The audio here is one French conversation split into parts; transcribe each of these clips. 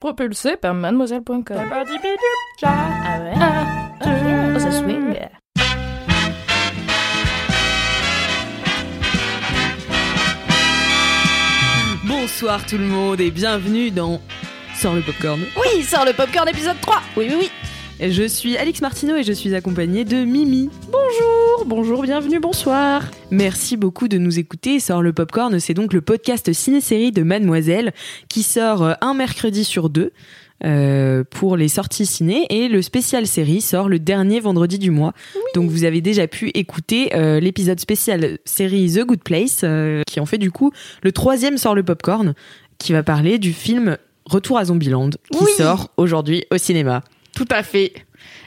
Propulsé par mademoiselle.com. Ah ouais? Oh, ça swing. Bonsoir tout le monde et bienvenue dans Sors le popcorn. Oui, sort le popcorn épisode 3 Oui, oui, oui Je suis Alix Martineau et je suis accompagnée de Mimi. Bonjour, bonjour, bienvenue, bonsoir Merci beaucoup de nous écouter. Sors le popcorn, c'est donc le podcast ciné-série de Mademoiselle qui sort euh, un mercredi sur deux. euh, pour les sorties ciné et le spécial série sort le dernier vendredi du mois. Donc vous avez déjà pu écouter euh, l'épisode spécial série The Good Place euh, qui en fait du coup le troisième sort le popcorn qui va parler du film Retour à Zombieland qui Oui. sort aujourd'hui au cinéma. Tout à fait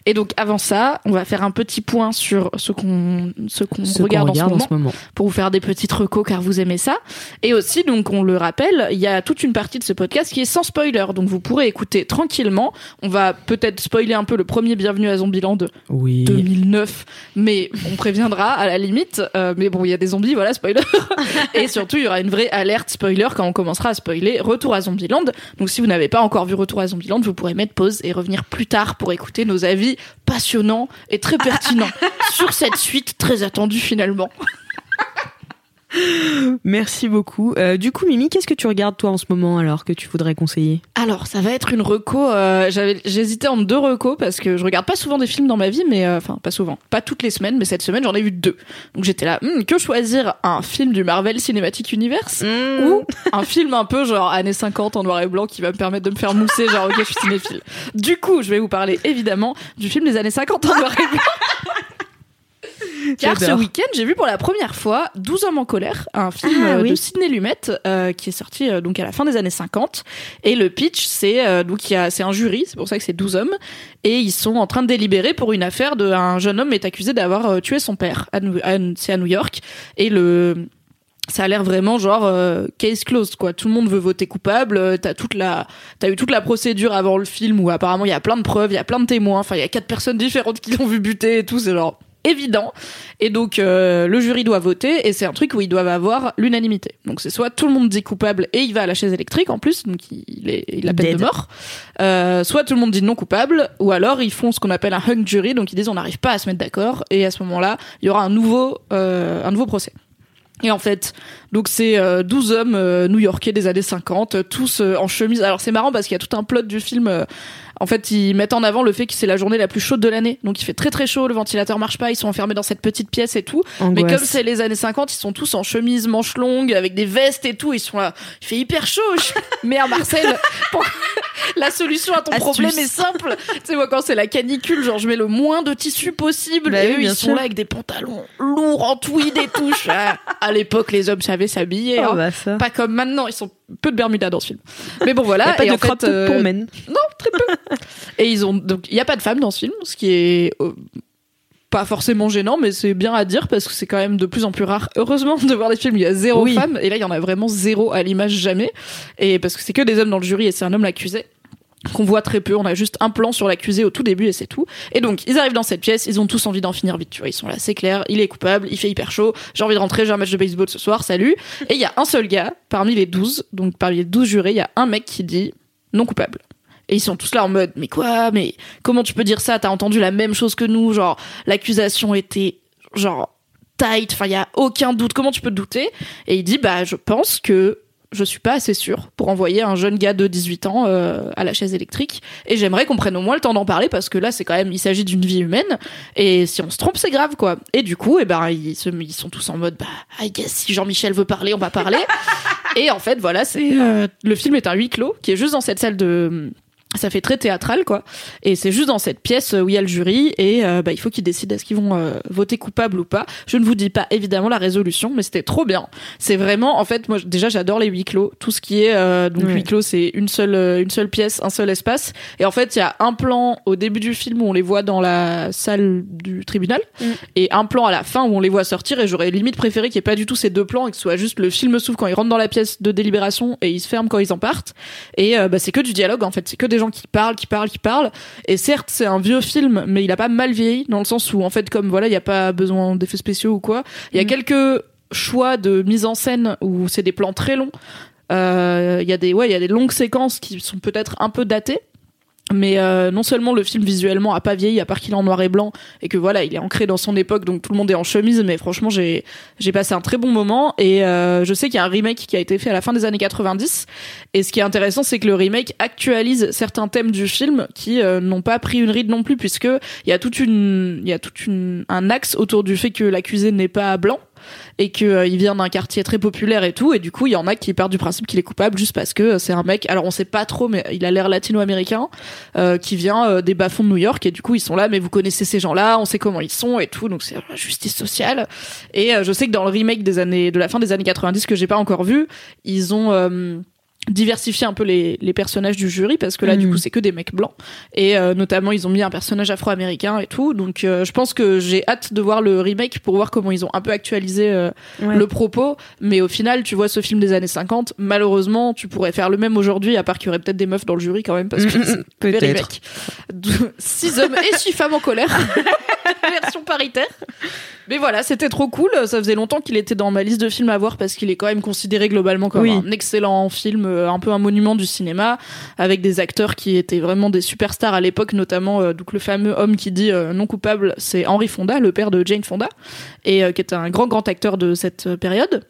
et donc avant ça, on va faire un petit point sur ce qu'on ce qu'on regarde en ce moment pour vous faire des petites recos car vous aimez ça. Et aussi, donc on le rappelle, il y a toute une partie de ce podcast qui est sans spoiler, donc vous pourrez écouter tranquillement. On va peut-être spoiler un peu le premier Bienvenue à Zombieland de Oui. 2009, mais on préviendra à la limite. Euh, mais bon, il y a des zombies, voilà, spoiler. Et surtout, il y aura une vraie alerte spoiler quand on commencera à spoiler Retour à Zombieland. Donc si vous n'avez pas encore vu Retour à Zombieland, vous pourrez mettre pause et revenir plus tard pour écouter nos avis passionnants et très pertinents sur cette suite très attendue finalement. Merci beaucoup. Euh, du coup, Mimi, qu'est-ce que tu regardes toi en ce moment alors que tu voudrais conseiller? Alors, ça va être une reco. Euh, j'avais, j'hésitais entre deux recos parce que je regarde pas souvent des films dans ma vie, mais euh, enfin pas souvent, pas toutes les semaines, mais cette semaine j'en ai vu deux. Donc j'étais là, Hmm, que choisir un film du Marvel Cinematic Universe ou un film un peu genre années 50 en noir et blanc qui va me permettre de me faire mousser, genre ok je suis cinéphile. Du coup, je vais vous parler évidemment du film des années 50 en noir et blanc. Car ce week-end, j'ai vu pour la première fois 12 hommes en colère, un film Ah, euh, oui. de Sidney Lumet euh, qui est sorti euh, donc à la fin des années 50. Et le pitch, c'est euh, donc il c'est un jury, c'est pour ça que c'est 12 hommes, et ils sont en train de délibérer pour une affaire de un jeune homme est accusé d'avoir euh, tué son père. C'est à New York et le ça a l'air vraiment genre euh, case closed quoi. Tout le monde veut voter coupable. euh, T'as toute la, t'as eu toute la procédure avant le film où apparemment il y a plein de preuves, il y a plein de témoins. Enfin, il y a quatre personnes différentes qui l'ont vu buter et tout. C'est genre évident. Et donc euh, le jury doit voter et c'est un truc où ils doivent avoir l'unanimité. Donc c'est soit tout le monde dit coupable et il va à la chaise électrique en plus, donc il est il a peine Dead. de mort. Euh, soit tout le monde dit non coupable ou alors ils font ce qu'on appelle un hung jury, donc ils disent on n'arrive pas à se mettre d'accord et à ce moment-là il y aura un nouveau euh, un nouveau procès. Et en fait, donc c'est euh, 12 hommes euh, new-yorkais des années 50, euh, tous euh, en chemise. Alors c'est marrant parce qu'il y a tout un plot du film. En fait, ils mettent en avant le fait que c'est la journée la plus chaude de l'année. Donc il fait très très chaud, le ventilateur marche pas, ils sont enfermés dans cette petite pièce et tout. Mais comme c'est les années 50, ils sont tous en chemise manches longues avec des vestes et tout, ils sont là. Il fait hyper chaud. Je- Merde Marcel, pour- la solution à ton Astuce. problème est simple. Tu sais moi quand c'est la canicule, genre je mets le moins de tissu possible Bah et oui, eux ils sont là avec des pantalons lourds en tweed et tout. À l'époque les hommes savaient s'habiller. Oh, hein. bah ça. Pas comme maintenant, ils sont peu de Bermuda dans ce film. Mais bon voilà. Y a pas et de en fait, crop top euh, pour men. non, très peu. Et ils ont donc il y a pas de femmes dans ce film, ce qui est euh, pas forcément gênant, mais c'est bien à dire parce que c'est quand même de plus en plus rare. Heureusement de voir des films où il y a zéro Oui. femme et là il y en a vraiment zéro à l'image jamais. Et parce que c'est que des hommes dans le jury et c'est un homme l'accusé qu'on voit très peu, on a juste un plan sur l'accusé au tout début et c'est tout. Et donc, ils arrivent dans cette pièce, ils ont tous envie d'en finir vite, tu vois, ils sont là, c'est clair, il est coupable, il fait hyper chaud, j'ai envie de rentrer, j'ai un match de baseball ce soir, salut. Et il y a un seul gars, parmi les 12, donc parmi les 12 jurés, il y a un mec qui dit non coupable. Et ils sont tous là en mode, mais quoi, mais comment tu peux dire ça, t'as entendu la même chose que nous, genre, l'accusation était, genre, tight, enfin, il y a aucun doute, comment tu peux te douter? Et il dit, bah, je pense que je suis pas assez sûre pour envoyer un jeune gars de 18 ans euh, à la chaise électrique. Et j'aimerais qu'on prenne au moins le temps d'en parler parce que là c'est quand même il s'agit d'une vie humaine. Et si on se trompe c'est grave quoi. Et du coup et ben ils, se- ils sont tous en mode bah I guess si Jean-Michel veut parler on va parler. Et en fait voilà c'est euh, le film est un huis clos qui est juste dans cette salle de ça fait très théâtral quoi. Et c'est juste dans cette pièce où il y a le jury et euh, bah, il faut qu'ils décident est-ce qu'ils vont euh, voter coupable ou pas. Je ne vous dis pas évidemment la résolution mais c'était trop bien. C'est vraiment en fait moi déjà j'adore les huis clos. Tout ce qui est euh, donc huis clos c'est une seule euh, une seule pièce un seul espace. Et en fait il y a un plan au début du film où on les voit dans la salle du tribunal Mm. et un plan à la fin où on les voit sortir et j'aurais limite préféré qu'il n'y ait pas du tout ces deux plans et que ce soit juste le film s'ouvre quand ils rentrent dans la pièce de délibération et ils se ferment quand ils en partent. Et bah, c'est que du dialogue en fait. C'est que des gens qui parlent qui parlent qui parlent et certes c'est un vieux film mais il a pas mal vieilli dans le sens où en fait comme voilà il y a pas besoin d'effets spéciaux ou quoi il y a Mm. quelques choix de mise en scène où c'est des plans très longs Euh, Il y a des ouais, il y a des longues séquences qui sont peut-être un peu datées. Mais euh, non seulement le film visuellement a pas vieilli à part qu'il est en noir et blanc et que voilà il est ancré dans son époque donc tout le monde est en chemise mais franchement j'ai j'ai passé un très bon moment et euh, je sais qu'il y a un remake qui a été fait à la fin des années 90 et ce qui est intéressant c'est que le remake actualise certains thèmes du film qui euh, n'ont pas pris une ride non plus puisque il y a toute une y a toute un axe autour du fait que l'accusé n'est pas blanc et que euh, il vient d'un quartier très populaire et tout et du coup il y en a qui partent du principe qu'il est coupable juste parce que euh, c'est un mec alors on sait pas trop mais il a l'air latino-américain euh, qui vient euh, des bas-fonds de New York et du coup ils sont là mais vous connaissez ces gens-là on sait comment ils sont et tout donc c'est justice sociale. Et euh, je sais que dans le remake des années de la fin des années 90 que j'ai pas encore vu ils ont diversifié un peu les, les personnages du jury parce que là du Mhm. coup c'est que des mecs blancs et euh, notamment ils ont mis un personnage afro-américain et tout donc euh, je pense que j'ai hâte de voir le remake pour voir comment ils ont un peu actualisé euh, Ouais. le propos mais au final tu vois ce film des années 50 malheureusement tu pourrais faire le même aujourd'hui à part qu'il y aurait peut-être des meufs dans le jury quand même parce que Mm, mm, c'est mm, des peut-être. remakes. D'où- six hommes et six femmes en colère version paritaire mais voilà c'était trop cool ça faisait longtemps qu'il était dans ma liste de films à voir parce qu'il est quand même considéré globalement comme Oui. un excellent film un peu un monument du cinéma avec des acteurs qui étaient vraiment des superstars à l'époque notamment euh, donc le fameux homme qui dit euh, non coupable c'est Henry Fonda le père de Jane Fonda et euh, qui est un grand grand acteur de cette période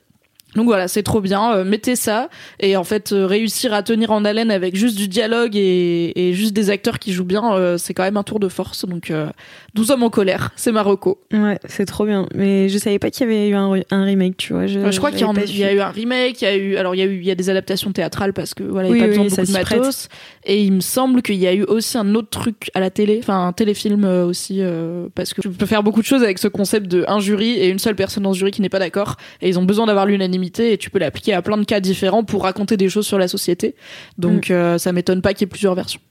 donc voilà, c'est trop bien. Euh, mettez ça et en fait euh, réussir à tenir en haleine avec juste du dialogue et, et juste des acteurs qui jouent bien, euh, c'est quand même un tour de force. Donc euh, 12 hommes en colère, c'est Marocco. Ouais, c'est trop bien. Mais je savais pas qu'il y avait eu un, re- un remake, tu vois. Je, je crois qu'il y, en- a eu un remake, il y a eu alors il y a eu il y a des adaptations théâtrales parce que voilà, il n'y a Oui, pas oui, besoin de beaucoup de matos. Et il me semble qu'il y a eu aussi un autre truc à la télé, enfin un téléfilm aussi parce que tu peux faire beaucoup de choses avec ce concept de un jury et une seule personne dans ce jury qui n'est pas d'accord et ils ont besoin d'avoir l'unanimité et tu peux l'appliquer à plein de cas différents pour raconter des choses sur la société. Donc Mm. euh, ça m'étonne pas qu'il y ait plusieurs versions.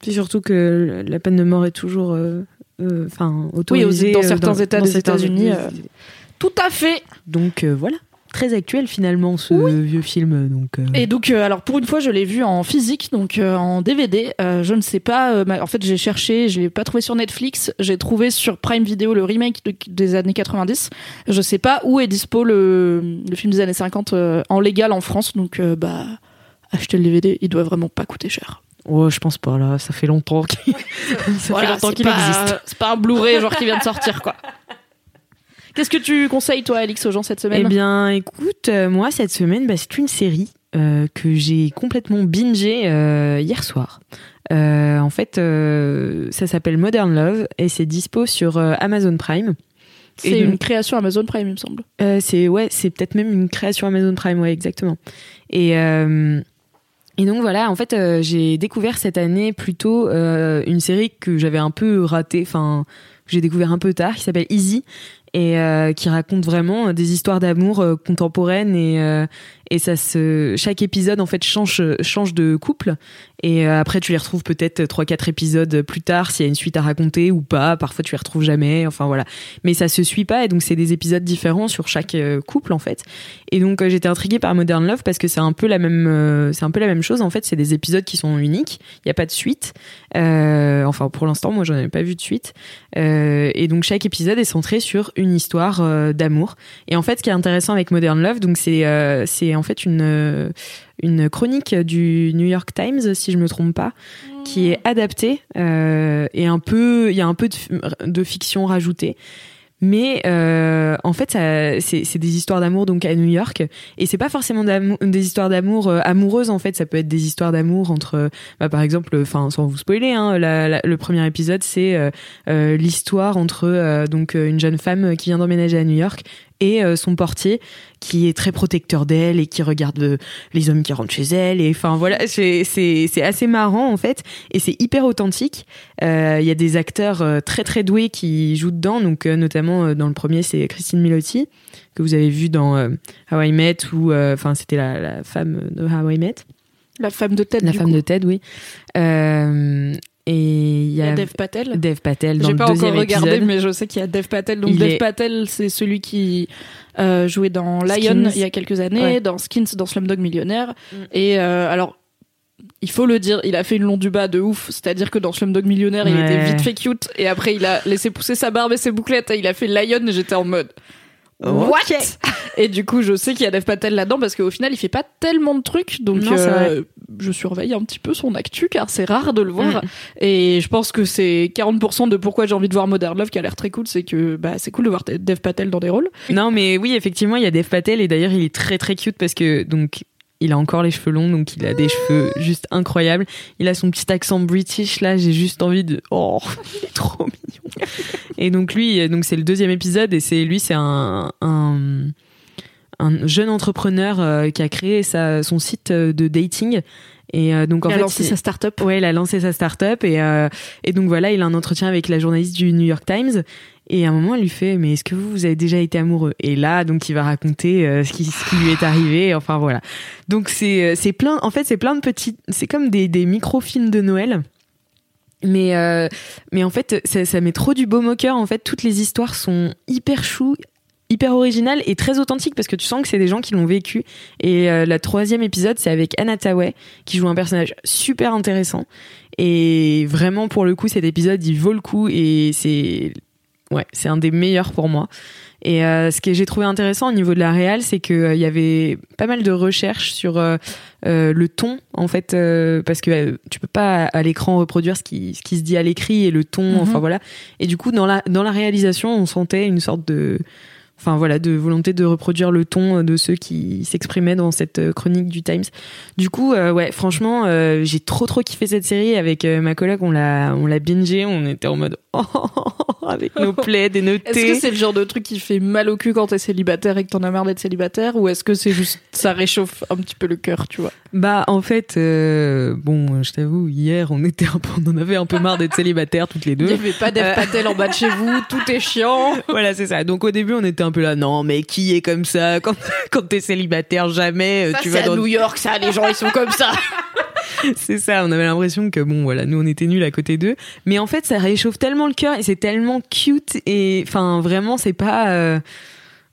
Puis surtout que la peine de mort est toujours, euh, euh, enfin, Oui, autorisée dans certains États des États-Unis, États. Tout à fait. Donc voilà, très actuel finalement ce vieux film. Donc euh, Et donc, euh, alors pour une fois, je l'ai vu en physique, donc euh, en DVD. Je ne sais pas. en fait, j'ai cherché, je l'ai pas trouvé sur Netflix. J'ai trouvé sur Prime Video le remake de- des années 90. Je sais pas où est dispo le, le film des années 50 euh, en légal en France. Donc, bah, acheter le DVD, il doit vraiment pas coûter cher. oh, je pense pas là, ça fait longtemps qu'il ça Voilà, existe. C'est pas un Blu-ray genre qui vient de sortir, quoi. Qu'est-ce que tu conseilles toi, Alix, aux gens cette semaine? Eh bien, écoute, euh, moi cette semaine, bah, c'est une série euh, que j'ai complètement bingé euh, hier soir. En fait, ça s'appelle Modern Love et c'est dispo sur Amazon Prime. C'est une création Amazon Prime, il me semble. C'est ouais, c'est peut-être même une création Amazon Prime, ouais, exactement. Et et donc voilà, en fait, euh, j'ai découvert cette année plutôt euh, une série que j'avais un peu ratée, enfin que j'ai découvert un peu tard, qui s'appelle Easy et euh, qui raconte vraiment des histoires d'amour euh, contemporaines et euh, et ça se chaque épisode en fait change change de couple. Et euh, après tu les retrouves peut-être trois quatre épisodes plus tard s'il y a une suite à raconter ou pas. Parfois tu les retrouves jamais. Enfin voilà. Mais ça se suit pas. Et donc c'est des épisodes différents sur chaque euh, couple en fait. Et donc euh, j'étais intriguée par Modern Love parce que c'est un peu la même c'est un peu la même chose en fait. C'est des épisodes qui sont uniques. Il y a pas de suite. Enfin pour l'instant moi j'en ai pas vu de suite. Et donc chaque épisode est centré sur une histoire d'amour. Et en fait ce qui est intéressant avec Modern Love donc c'est c'est en fait une euh, une chronique du New York Times si je me trompe pas qui est adaptée euh, et un peu il y a un peu de, de fiction rajoutée. Mais euh, en fait c'est des histoires d'amour donc à New York. Et c'est pas forcément des histoires d'amour euh, amoureuses en fait. Ça peut être des histoires d'amour entre bah, par exemple enfin sans vous spoiler hein, la- la- le premier épisode c'est euh, l'histoire entre donc une jeune femme qui vient d'emménager à New York et euh, son portier qui est très protecteur d'elle et qui regarde euh, les hommes qui rentrent chez elle et enfin voilà c'est assez marrant en fait et c'est hyper authentique Euh, il y a des acteurs très très doués qui jouent dedans donc euh, notamment dans le premier c'est Christine Milotti que vous avez vu dans How I Met ou enfin c'était la, la femme de How I Met La femme de tête. la du femme coup. de Ted oui Euh, et il y a Dev Patel. Dev Patel dans J'ai pas encore regardé, épisode mais je sais qu'il y a Dev Patel. Donc Il Dev est- Patel, c'est celui qui euh, jouait dans Lion Skins. il y a quelques années, Ouais. dans Skins, dans Slumdog Millionnaire. Mm. Et euh, alors, il faut le dire, il a fait une long du bas de ouf. C'est-à-dire que dans Slumdog Millionnaire, il était vite fait cute, et après il a laissé pousser sa barbe et ses bouclettes, et il a fait Lion, et j'étais en mode. What? Et du coup, je sais qu'il y a Dev Patel là-dedans parce qu'au final, il fait pas tellement de trucs. Donc, euh, je surveille un petit peu son actu car c'est rare de le voir. Mm. Et je pense que c'est 40% de pourquoi j'ai envie de voir Modern Love qui a l'air très cool. C'est que bah, c'est cool de voir Dev Patel dans des rôles. Non, mais oui, effectivement, il y a Dev Patel et d'ailleurs, il est très très cute parce que donc il a encore les cheveux longs, donc il a des cheveux juste incroyables. Il a son petit accent british là, j'ai juste envie de. Oh, il est trop mignon. Et donc lui, donc c'est le deuxième épisode et c'est lui, c'est un, un, jeune entrepreneur euh, qui a créé sa, son site euh, de dating. Et euh, donc en il a lancé sa start-up. Ouais, il a lancé sa start-up et et donc voilà, il a un entretien avec la journaliste du New York Times et à un moment, elle lui fait Mais est-ce que vous, vous avez déjà été amoureux? Et là, donc, il va raconter euh, ce, qui, ce, qui, lui est arrivé. Enfin, voilà. Donc, c'est, c'est plein. En fait, c'est plein de petits. C'est comme des, des micro-films de Noël. Mais, mais en fait, ça, ça, met trop du baume au cœur. En fait, toutes les histoires sont hyper chou, hyper originales et très authentiques parce que tu sens que c'est des gens qui l'ont vécu. Et euh, le troisième épisode, c'est avec Anna Tawai qui joue un personnage super intéressant. Et vraiment, pour le coup, cet épisode, il vaut le coup et c'est ouais, c'est un des meilleurs pour moi. Et euh, ce que j'ai trouvé intéressant au niveau de la réal, c'est qu'il euh, y avait pas mal de recherches sur euh, le ton, en fait, parce que tu peux pas à l'écran reproduire ce qui, ce qui se dit à l'écrit et le ton, enfin mhm. voilà. Et du coup, dans la, dans la réalisation, on sentait une sorte de enfin voilà, de volonté de reproduire le ton de ceux qui s'exprimaient dans cette euh, chronique du Times. Du coup, euh, ouais, franchement, euh, j'ai trop trop kiffé cette série avec ma collègue. On l'a, on l'a bingé. On était en mode oh, avec nos plaids et nos thés. Est-ce que c'est le genre de truc qui fait mal au cul quand t'es célibataire et que t'en as marre d'être célibataire, ou est-ce que c'est juste ça réchauffe un petit peu le cœur, tu vois? Bah en fait, bon, je t'avoue, hier on était un peu, on en avait un peu marre d'être célibataire toutes les deux. Il n'y avait pas d'Eve Patel en bas de chez vous, tout est chiant. voilà, c'est ça. Donc au début, on était un peu là, non, mais qui est comme ça? Quand, quand t'es célibataire Jamais euh, tu vas dans. à New York, ça, les gens, ils sont comme ça. c'est ça, on avait l'impression que bon, voilà, nous on était nuls à côté d'eux. Mais en fait, ça réchauffe tellement le cœur et c'est tellement cute et enfin, vraiment, c'est pas. Euh,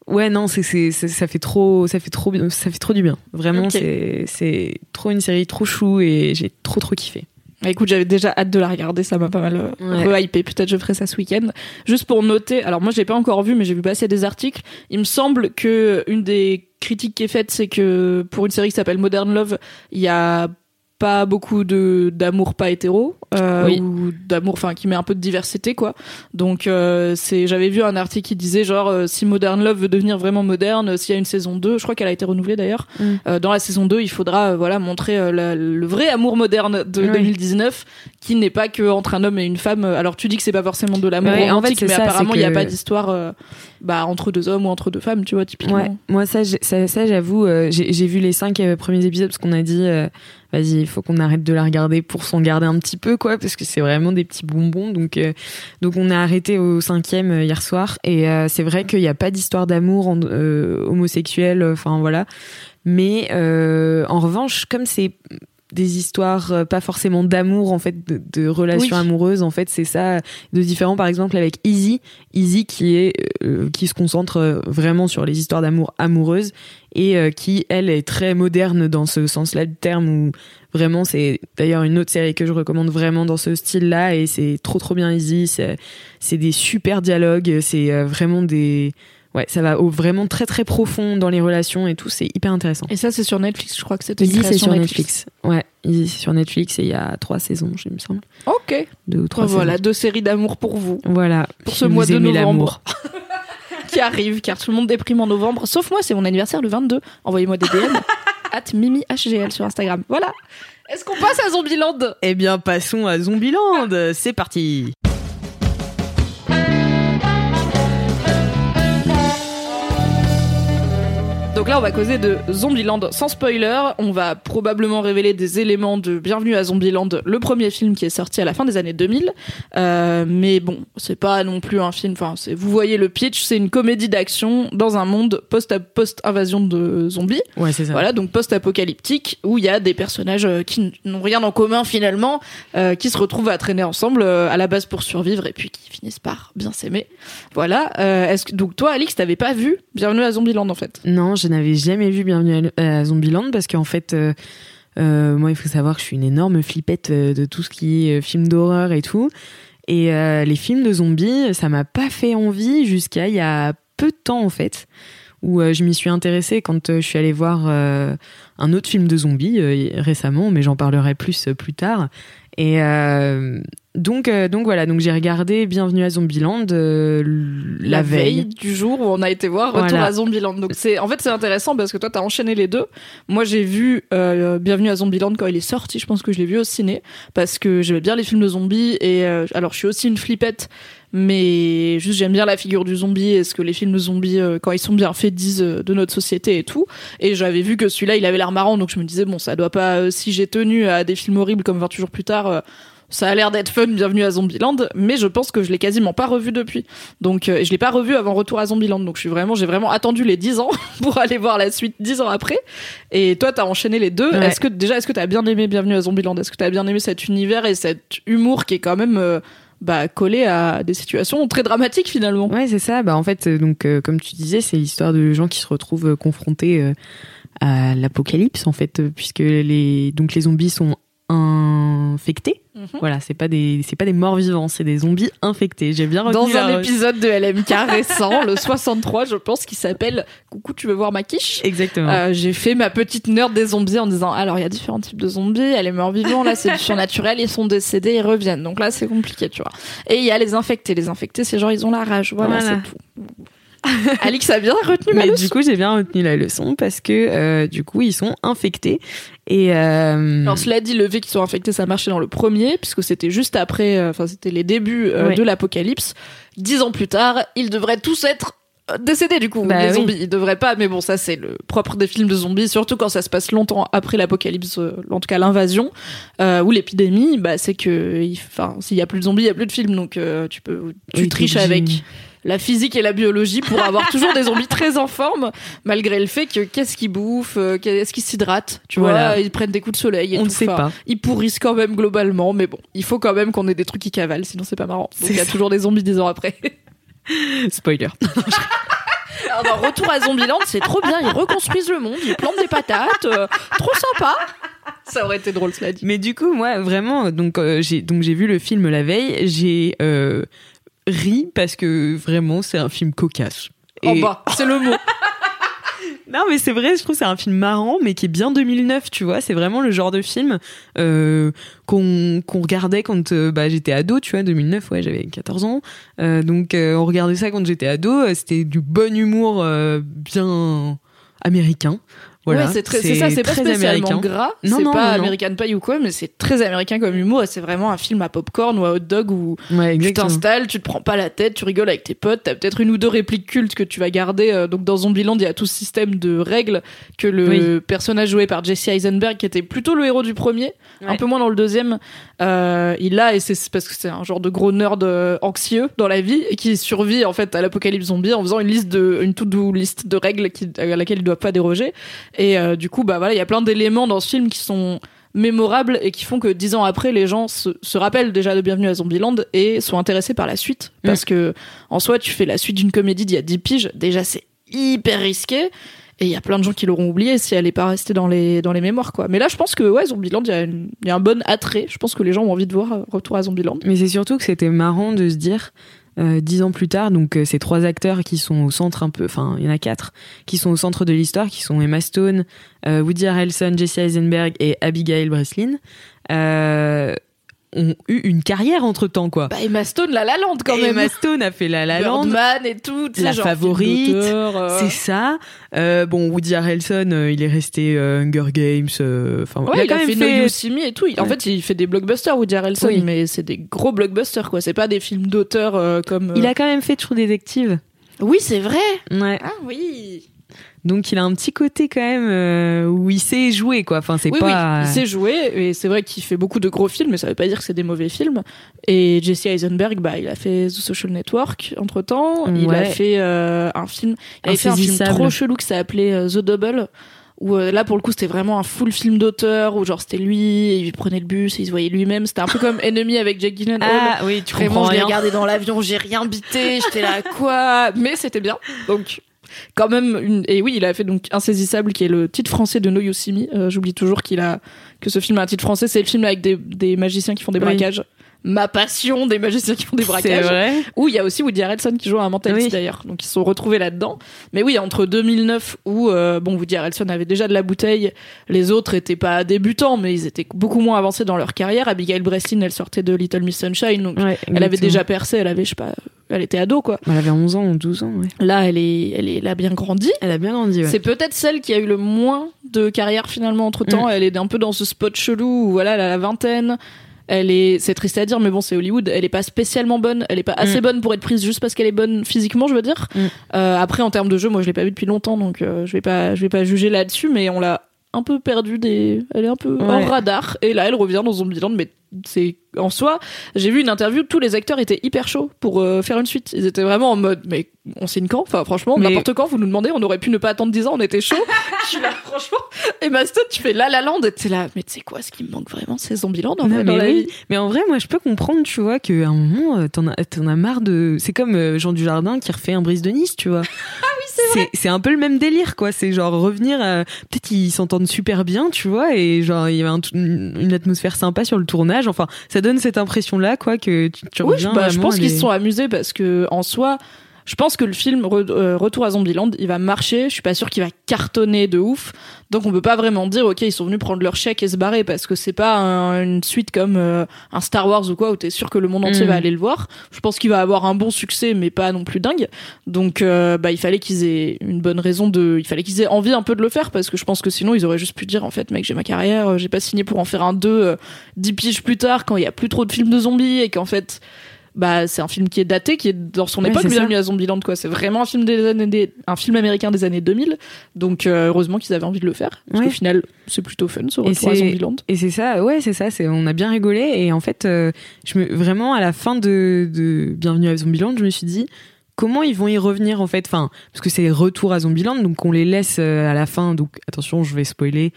ouais, non, c'est, c'est, ça fait trop, ça fait trop, ça fait trop du bien. Vraiment, c'est, c'est trop une série trop chou et j'ai trop trop kiffé. Bah, écoute, j'avais déjà hâte de la regarder, ça m'a pas mal euh, re-hypé. Peut-être je ferai ça ce week-end. Juste pour noter, alors moi je l'ai pas encore vu, mais j'ai vu passer des articles. Il me semble que une des critiques qui est faite, c'est que pour une série qui s'appelle Modern Love, il y a pas beaucoup de d'amour pas hétéro euh, ou d'amour enfin qui met un peu de diversité quoi. Donc euh, c'est j'avais vu un article qui disait genre euh, si Modern Love veut devenir vraiment moderne s'il y a une saison 2 je crois qu'elle a été renouvelée d'ailleurs mm. euh, dans la saison 2 il faudra voilà montrer le vrai amour moderne de 2019 qui n'est pas que entre un homme et une femme. Alors tu dis que c'est pas forcément de l'amour romantique mais apparemment il n'y a pas d'histoire bah entre deux hommes ou entre deux femmes tu vois typiquement moi ça ça, ça j'avoue j'ai vu les cinq premiers épisodes parce qu'on a dit vas-y, il faut qu'on arrête de la regarder pour s'en garder un petit peu, quoi, parce que c'est vraiment des petits bonbons. Donc, euh, donc on a arrêté au cinquième euh, hier soir, et euh, c'est vrai qu'il n'y a pas d'histoire d'amour homosexuel, enfin voilà. Mais en revanche, comme c'est des histoires euh, pas forcément d'amour en fait de, relations amoureuses en fait c'est ça de différent par exemple avec Easy Easy qui est euh, qui se concentre euh, vraiment sur les histoires d'amour amoureuses et qui elle est très moderne dans ce sens-là du terme où vraiment c'est d'ailleurs une autre série que je recommande vraiment dans ce style-là et c'est trop trop bien Easy c'est des super dialogues c'est vraiment des ouais, ça va vraiment très très profond dans les relations et tout, c'est hyper intéressant. Et ça, c'est sur Netflix, je crois que c'était Easy, c'est sur Netflix. Ouais, Easy, c'est sur Netflix et il y a trois saisons, je me semble. Ok. Deux ou trois. voilà, deux séries d'amour pour vous. Voilà. Pour ce mois de novembre. qui arrive, car tout le monde déprime en novembre, sauf moi, c'est mon anniversaire le 22. Envoyez-moi des DM. at MimiHGL sur Instagram. Voilà. Est-ce qu'on passe à Zombieland? Eh bien, passons à Zombieland. C'est parti. Donc là, on va causer de Zombieland sans spoiler. On va probablement révéler des éléments de Bienvenue à Zombieland, le premier film qui est sorti à la fin des années 2000. Euh, mais bon, c'est pas non plus un film. Enfin, vous voyez le pitch, c'est une comédie d'action dans un monde post-invasion de zombies. Ouais, c'est ça. Voilà, donc post-apocalyptique où il y a des personnages euh, qui n'ont rien en commun finalement, euh, qui se retrouvent à traîner ensemble à la base pour survivre et puis qui finissent par bien s'aimer. Voilà. Est-ce que donc toi, Alix, t'avais pas vu Bienvenue à Zombieland en fait? Non, je n'avais jamais vu Bienvenue à Zombieland parce qu'en fait, euh, euh, moi, il faut savoir que je suis une énorme flippette euh, de tout ce qui est film d'horreur et tout. Et les films de zombies, ça m'a pas fait envie jusqu'à il y a peu de temps en fait, où je m'y suis intéressée quand je suis allée voir un autre film de zombies récemment, mais j'en parlerai plus plus tard. Et donc, euh, donc voilà, donc j'ai regardé Bienvenue à Zombieland euh, la, veille. du jour où on a été voir Retour à Zombieland. Donc c'est, en fait, c'est intéressant parce que toi, t'as enchaîné les deux. Moi, j'ai vu euh, Bienvenue à Zombieland quand il est sorti. Je pense que je l'ai vu au ciné parce que j'aimais bien les films de zombies. Et alors, je suis aussi une flippette, mais juste j'aime bien la figure du zombie et ce que les films de zombies, quand ils sont bien faits, disent de notre société et tout. Et j'avais vu que celui-là, il avait l'air marrant, donc je me disais bon, ça doit pas. si j'ai tenu à des films horribles comme 28 jours plus tard ça a l'air d'être fun, bienvenue à Zombieland, mais je pense que je l'ai quasiment pas revu depuis. Donc, euh, je l'ai pas revu avant Retour à Zombieland. Donc, je suis vraiment, j'ai vraiment attendu les 10 ans pour aller voir la suite 10 ans après. Et toi, t'as enchaîné les deux. Est-ce que, déjà, est-ce que t'as bien aimé Bienvenue à Zombieland? Est-ce que t'as bien aimé cet univers et cet humour qui est quand même, euh, bah, collé à des situations très dramatiques finalement? Ouais, c'est ça. Bah, en fait, euh, donc, comme tu disais, c'est l'histoire de gens qui se retrouvent confrontés à l'apocalypse, en fait, puisque les, donc les zombies sont infectés. Mhm. Voilà, c'est pas des c'est pas des morts vivants, c'est des zombies infectés. J'ai bien Dans un épisode de LMK récent, le 63, je pense, qui s'appelle Coucou, tu veux voir ma quiche? Exactement. Euh, j'ai fait ma petite nerd des zombies en disant alors il y a différents types de zombies, les morts vivants, là c'est du surnaturel, ils sont décédés, ils reviennent. Donc là c'est compliqué, tu vois. Et il y a les infectés, les infectés, c'est genre ils ont la rage. Voilà, c'est tout. Alix a bien retenu ma Mais du coup, j'ai bien retenu la leçon parce que euh, du coup, ils sont infectés. Et euh... alors cela dit, le fait qu'ils soient infectés, ça marchait dans le premier puisque c'était juste après, euh, enfin c'était les débuts de l'apocalypse. Dix ans plus tard, ils devraient tous être décédés du coup bah les zombies. Ils devraient pas mais bon ça c'est le propre des films de zombies surtout quand ça se passe longtemps après l'apocalypse en tout cas l'invasion ou l'épidémie. Bah c'est que enfin s'il y a plus de zombies il y a plus de films donc tu peux tu triches avec la physique et la biologie pour avoir toujours des zombies très en forme, malgré le fait que qu'est-ce qu'ils bouffent, euh, qu'est-ce qu'ils s'hydratent, tu vois, ils prennent des coups de soleil et On ne sait pas. Ils pourrissent quand même globalement, mais bon, il faut quand même qu'on ait des trucs qui cavalent, sinon c'est pas marrant. Donc il y a toujours des zombies dix ans après. Spoiler. Alors, retour à Zombieland, c'est trop bien. Ils reconstruisent le monde, ils plantent des patates, euh, trop sympa. Ça aurait été drôle, cela dit. Mais du coup, moi, vraiment, donc euh, j'ai donc j'ai vu le film la veille. J'ai ris parce que vraiment c'est un film cocasse. En bas, c'est le mot. non mais c'est vrai, je trouve c'est un film marrant mais qui est bien 2009, tu vois. C'est vraiment le genre de film euh, qu'on regardait quand euh, bah, j'étais ado, tu vois. 2009, ouais, j'avais 14 ans. Euh, donc on regardait ça quand j'étais ado. C'était du bon humour bien américain. Ouais, c'est ça, c'est pas spécialement américain. gras, c'est pas American Pie ou quoi, mais c'est très américain comme humour c'est vraiment un film à popcorn ou à hot dog où tu t'installes, tu te prends pas la tête, tu rigoles avec tes potes, t'as peut-être une ou deux répliques cultes que tu vas garder. Euh, donc dans Zombieland, il y a tout ce système de règles que le personnage joué par Jesse Eisenberg, qui était plutôt le héros du premier, un peu moins dans le deuxième, euh, il a et c'est parce que c'est un genre de gros nerd euh, anxieux dans la vie et qui survit en fait à l'apocalypse zombie en faisant une liste de une de règles qui, à laquelle il doit pas déroger. Et euh, du coup, bah voilà, il y a plein d'éléments dans ce film qui sont mémorables et qui font que dix ans après, les gens se, se, rappellent déjà de Bienvenue à Zombieland et sont intéressés par la suite. Mm. Parce que, en soi, tu fais la suite d'une comédie d'il y a 10 piges, déjà c'est hyper risqué. Et il y a plein de gens qui l'auront oublié si elle n'est pas restée dans les, mémoires, quoi. Mais là, je pense que, ouais, Zombieland, il y, y, a un bon attrait. Je pense que les gens ont envie de voir euh, Retour à Zombieland. Mais c'est surtout que c'était marrant de se dire, euh, dix ans plus tard, donc euh, ces trois acteurs qui sont au centre un peu, enfin il y en a quatre, qui sont au centre de l'histoire, qui sont Emma Stone, Woody Harrelson, Jesse Eisenberg et Abigail Breslin ont eu une carrière entre temps quoi. Bah Emma Stone La La Land quand même. Emma Stone a fait La La Land. Birdman et tout. La favorite. Euh. C'est ça. Euh, bon Woody Harrelson euh, il est resté euh, Hunger Games. Enfin ouais, il, a, quand même fait, No et tout. En fait il fait des blockbusters Woody Harrelson mais c'est des gros blockbusters quoi. C'est pas des films d'auteur comme. Il a quand même fait True Detective. Oui c'est vrai. Ouais. Ah oui. Donc il a un petit côté quand même euh, où il sait jouer quoi. Enfin c'est pas. Oui, il sait jouer et c'est vrai qu'il fait beaucoup de gros films, mais ça veut pas dire que c'est des mauvais films. Et Jesse Eisenberg, bah il a fait The Social Network entre temps. Il a fait euh, un film. Il a fait un film trop chelou qui s'est appelé euh, The Double. Où là pour le coup c'était vraiment un full film d'auteur où genre c'était lui il prenait le bus et il se voyait lui-même c'était un peu comme Enemy avec Jack Gyllenhaal ah oui tu vraiment je l'ai regardé dans l'avion j'ai rien bité j'étais là quoi? Mais c'était bien donc quand même une et oui il a fait donc insaisissable qui est le titre français de No euh, j'oublie toujours qu'il a que ce film a un titre français. C'est le film avec des, des magiciens qui font des braquages ma passion des magiciens qui font des braquages. vrai. Où il y a aussi Woody Harrelson qui joue un mentaliste Oui. d'ailleurs. Donc ils se sont retrouvés là-dedans. Mais oui, entre 2009 où euh, bon Woody Harrelson avait déjà de la bouteille, les autres étaient pas débutants, mais ils étaient beaucoup moins avancés dans leur carrière. Abigail Breslin, elle sortait de Little Miss Sunshine, donc Ouais, elle avait déjà percé. Elle avait, je sais pas, elle était ado quoi. Elle avait 11 ans ou 12 ans, ouais. Là, elle est, elle est, elle a bien grandi. Elle a bien grandi, ouais. C'est peut-être celle qui a eu le moins de carrière finalement entre temps. Mm. Elle est un peu dans ce spot chelou où voilà, elle a la vingtaine. Elle est, c'est triste à dire, mais bon, c'est Hollywood. Elle est pas spécialement bonne. Elle est pas assez Mm. bonne pour être prise juste parce qu'elle est bonne physiquement, je veux dire. Mm. Euh, après, en termes de jeu, moi, je l'ai pas vu depuis longtemps, donc euh, je vais pas, je vais pas juger là-dessus, mais on l'a un peu perdu des, elle est un peu Ouais. hors radar. Et là, elle revient dans Zombieland, mais c'est en soi. J'ai vu une interview, tous les acteurs étaient hyper chauds pour euh, faire une suite. Ils étaient vraiment en mode, mais on signe quand? Enfin, franchement, Mais- n'importe quand, vous nous demandez, on aurait pu ne pas attendre 10 ans, on était chaud. je suis là, franchement. Et Maston, tu fais La La Land, et t'es là, mais tu sais quoi, ce qui me manque vraiment, c'est Zombieland en Non, vrai, dans la oui. vie? Mais en vrai, moi, je peux comprendre, tu vois, qu'à un moment, euh, t'en as, t'en as marre de. C'est comme euh, Jean Dujardin qui refait un brise de Nice, tu vois. ah oui, c'est vrai. C'est un peu le même délire, quoi. C'est genre revenir. à- Peut-être ils s'entendent super bien, tu vois, et genre il y avait un- une atmosphère sympa sur le tournage. Enfin, ça donne cette impression-là, quoi, que tu, tu Oui, je, reviens bah, je pense qu'ils se sont amusés parce que en soi, je pense que le film Re- euh, Retour à Zombieland, il va marcher. Je suis pas sûr qu'il va cartonner de ouf. Donc on peut pas vraiment dire ok ils sont venus prendre leur chèque et se barrer parce que c'est pas un- une suite comme euh, un Star Wars ou quoi où t'es sûr que le monde entier Mm. va aller le voir. Je pense qu'il va avoir un bon succès mais pas non plus dingue. Donc euh, bah il fallait qu'ils aient une bonne raison de, il fallait qu'ils aient envie un peu de le faire parce que je pense que sinon ils auraient juste pu dire en fait mec j'ai ma carrière, euh, j'ai pas signé pour en faire un 2 euh, 10 piges plus tard quand il y a plus trop de films de zombies et qu'en fait bah c'est un film qui est daté qui est dans son époque ça. bienvenue à Zombieland quoi c'est vraiment un film des années des- un film américain des années 2000 donc euh, heureusement qu'ils avaient envie de le faire parce Ouais. qu'au final c'est plutôt fun ce Et retour à Zombieland Et c'est ça, ouais, c'est ça. C'est, on a bien rigolé. Et en fait, euh, je me, vraiment, à la fin de, de Bienvenue à Zombieland, je me suis dit, comment ils vont y revenir, en fait? Enfin, parce que c'est retour à Zombieland, donc on les laisse euh, à la fin. Donc, attention, je vais spoiler.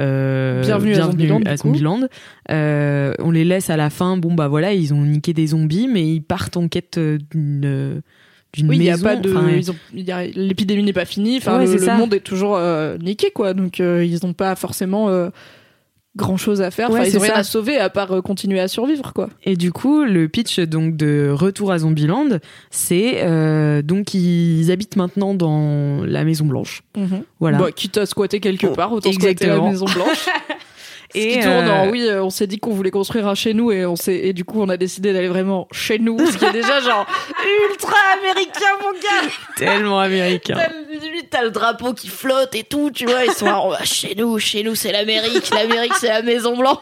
Euh, Bienvenue à Zombieland, à. Euh, on les laisse à la fin. Bon, bah voilà, ils ont niqué des zombies, mais ils partent en quête euh, d'une. D'une oui il y a maison. pas de Enfin, l'épidémie n'est pas finie enfin Ouais, le, le monde est toujours euh, niqué quoi donc ils ont pas forcément grand chose à faire enfin Ouais, ils ont c'est rien à sauver à part euh, continuer à survivre quoi Et du coup, le pitch donc de Retour à Zombieland, c'est euh, donc ils habitent maintenant dans la Maison Blanche. Voilà. bah, quitte à squatter quelque Oh, part autant squatter la exactement. Maison Blanche Ce qui Et, tourne en euh, oui, euh, on s'est dit qu'on voulait construire un chez nous et on s'est et du coup on a décidé d'aller vraiment chez nous, ce qui est déjà genre ultra américain mon gars. tellement américain. T'as- Limite t'as le drapeau qui flotte et tout, tu vois, ils sont là, on va chez nous, chez nous c'est l'Amérique, l'Amérique c'est la Maison Blanche.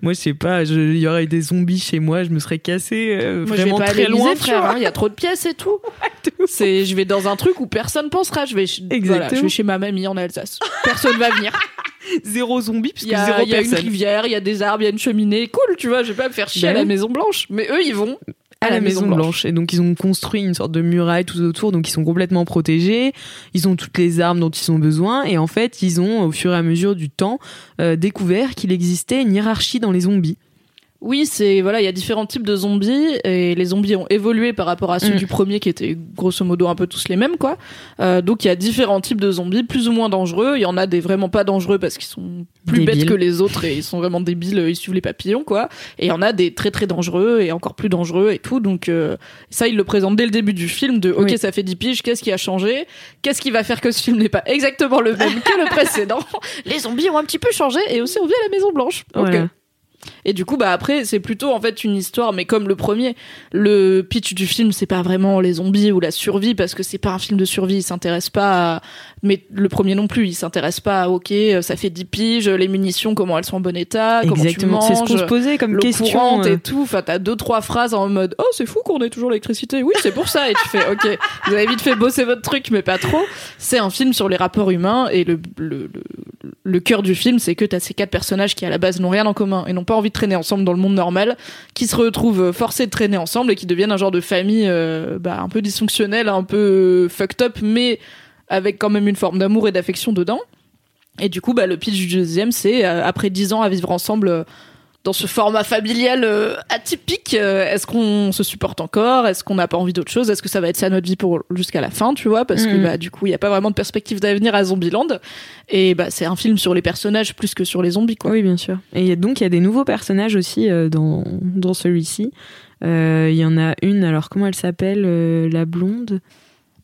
Moi, je sais pas, il y aurait des zombies chez moi, je me serais cassé euh, Moi je vais vraiment pas très aller loin, frère, hein, il y a trop de pièces et tout. C'est, je vais dans un truc où personne pensera. Je vais, voilà, Exactement. je vais chez ma mamie en Alsace. Personne va venir. Zéro zombie, puisque y a, zéro il y a une rivière, il y a des arbres, il y a une cheminée. Cool, tu vois. Je vais pas me faire chier Ben à la oui. Maison Blanche. Mais eux, ils vont à la Maison Blanche. Et donc ils ont construit une sorte de muraille tout autour, donc ils sont complètement protégés. Ils ont toutes les armes dont ils ont besoin. Et en fait, ils ont, au fur et à mesure du temps, euh, découvert qu'il existait une hiérarchie dans les zombies. Oui, c'est voilà, il y a différents types de zombies et les zombies ont évolué par rapport à ceux Mm. du premier qui étaient grosso modo un peu tous les mêmes quoi. Euh, donc il y a différents types de zombies, plus ou moins dangereux. Il y en a des vraiment pas dangereux parce qu'ils sont plus Débiles. bêtes que les autres et ils sont vraiment débiles, ils suivent les papillons quoi. Et il y en a des très très dangereux et encore plus dangereux et tout. Donc euh, ça ils le présentent dès le début du film de ok Oui. ça fait 10 piges, qu'est-ce qui a changé? Qu'est-ce qui va faire que ce film n'est pas exactement le même que le précédent? Les zombies ont un petit peu changé et aussi on vit à la Maison Blanche. Voilà. Et du coup, bah après, c'est plutôt en fait une histoire, mais comme le premier, le pitch du film, c'est pas vraiment les zombies ou la survie, parce que c'est pas un film de survie, il s'intéresse pas à... Mais le premier non plus, il s'intéresse pas à, ok, ça fait 10 piges, les munitions, comment elles sont en bon état, Exactement, comment c'est tu ce manges, qu'on se posait comme question. euh. et tout. Enfin, t'as deux, trois phrases en mode, oh, c'est fou qu'on ait toujours l'électricité. Oui, c'est pour ça. Et tu fais, ok, vous avez vite fait bosser votre truc, mais pas trop. C'est un film sur les rapports humains et le, le, le, le cœur du film, c'est que t'as ces quatre personnages qui à la base n'ont rien en commun et n'ont pas envie de traîner ensemble dans le monde normal, qui se retrouvent forcés de traîner ensemble et qui deviennent un genre de famille euh, bah, un peu dysfonctionnelle, un peu fucked up, mais avec quand même une forme d'amour et d'affection dedans. Et du coup, bah, le pitch du deuxième, c'est euh, après dix ans à vivre ensemble euh, dans ce format familial euh, atypique. Euh, est-ce qu'on se supporte encore? Est-ce qu'on n'a pas envie d'autre chose? Est-ce que ça va être ça notre vie pour jusqu'à la fin, tu vois? Parce que Mhm. bah du coup, il y a pas vraiment de perspective d'avenir à Zombieland. Et bah c'est un film sur les personnages plus que sur les zombies, quoi. Oui, bien sûr. Et donc, il y a des nouveaux personnages aussi euh, dans, dans celui-ci. Euh, Il y en a une, alors comment elle s'appelle La blonde?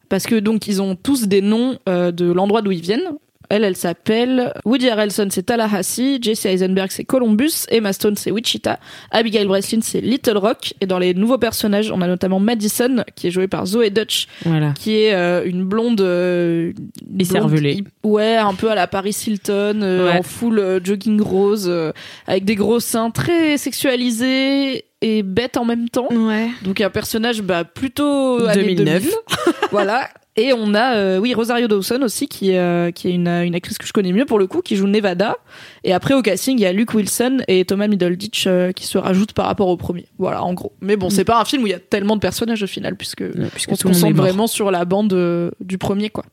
Parce que donc ils ont tous des noms euh, de l'endroit d'où ils viennent. Elle, elle s'appelle Woody Harrelson, c'est Tallahassee, Jesse Eisenberg, c'est Columbus, Emma Stone, c'est Wichita, Abigail Breslin, c'est Little Rock, et dans les nouveaux personnages, on a notamment Madison, qui est jouée par Zoe Dutch, Voilà. qui est euh, une blonde, euh, hy- ouais, un peu à la Paris Hilton, euh, Ouais. en full euh, jogging rose, euh, avec des gros seins très sexualisés et bêtes en même temps. Ouais. Donc un personnage bah, plutôt années 2009. 2000. voilà. Et on a euh, oui Rosario Dawson aussi qui est euh, qui est une, une actrice que je connais mieux pour le coup qui joue Nevada. Et après au casting il y a Luke Wilson et Thomas Middleditch euh, qui se rajoutent par rapport au premier. Voilà en gros. Mais bon c'est pas un film où il y a tellement de personnages au final puisque Ouais, puisque on se concentre vraiment sur la bande euh, du premier quoi.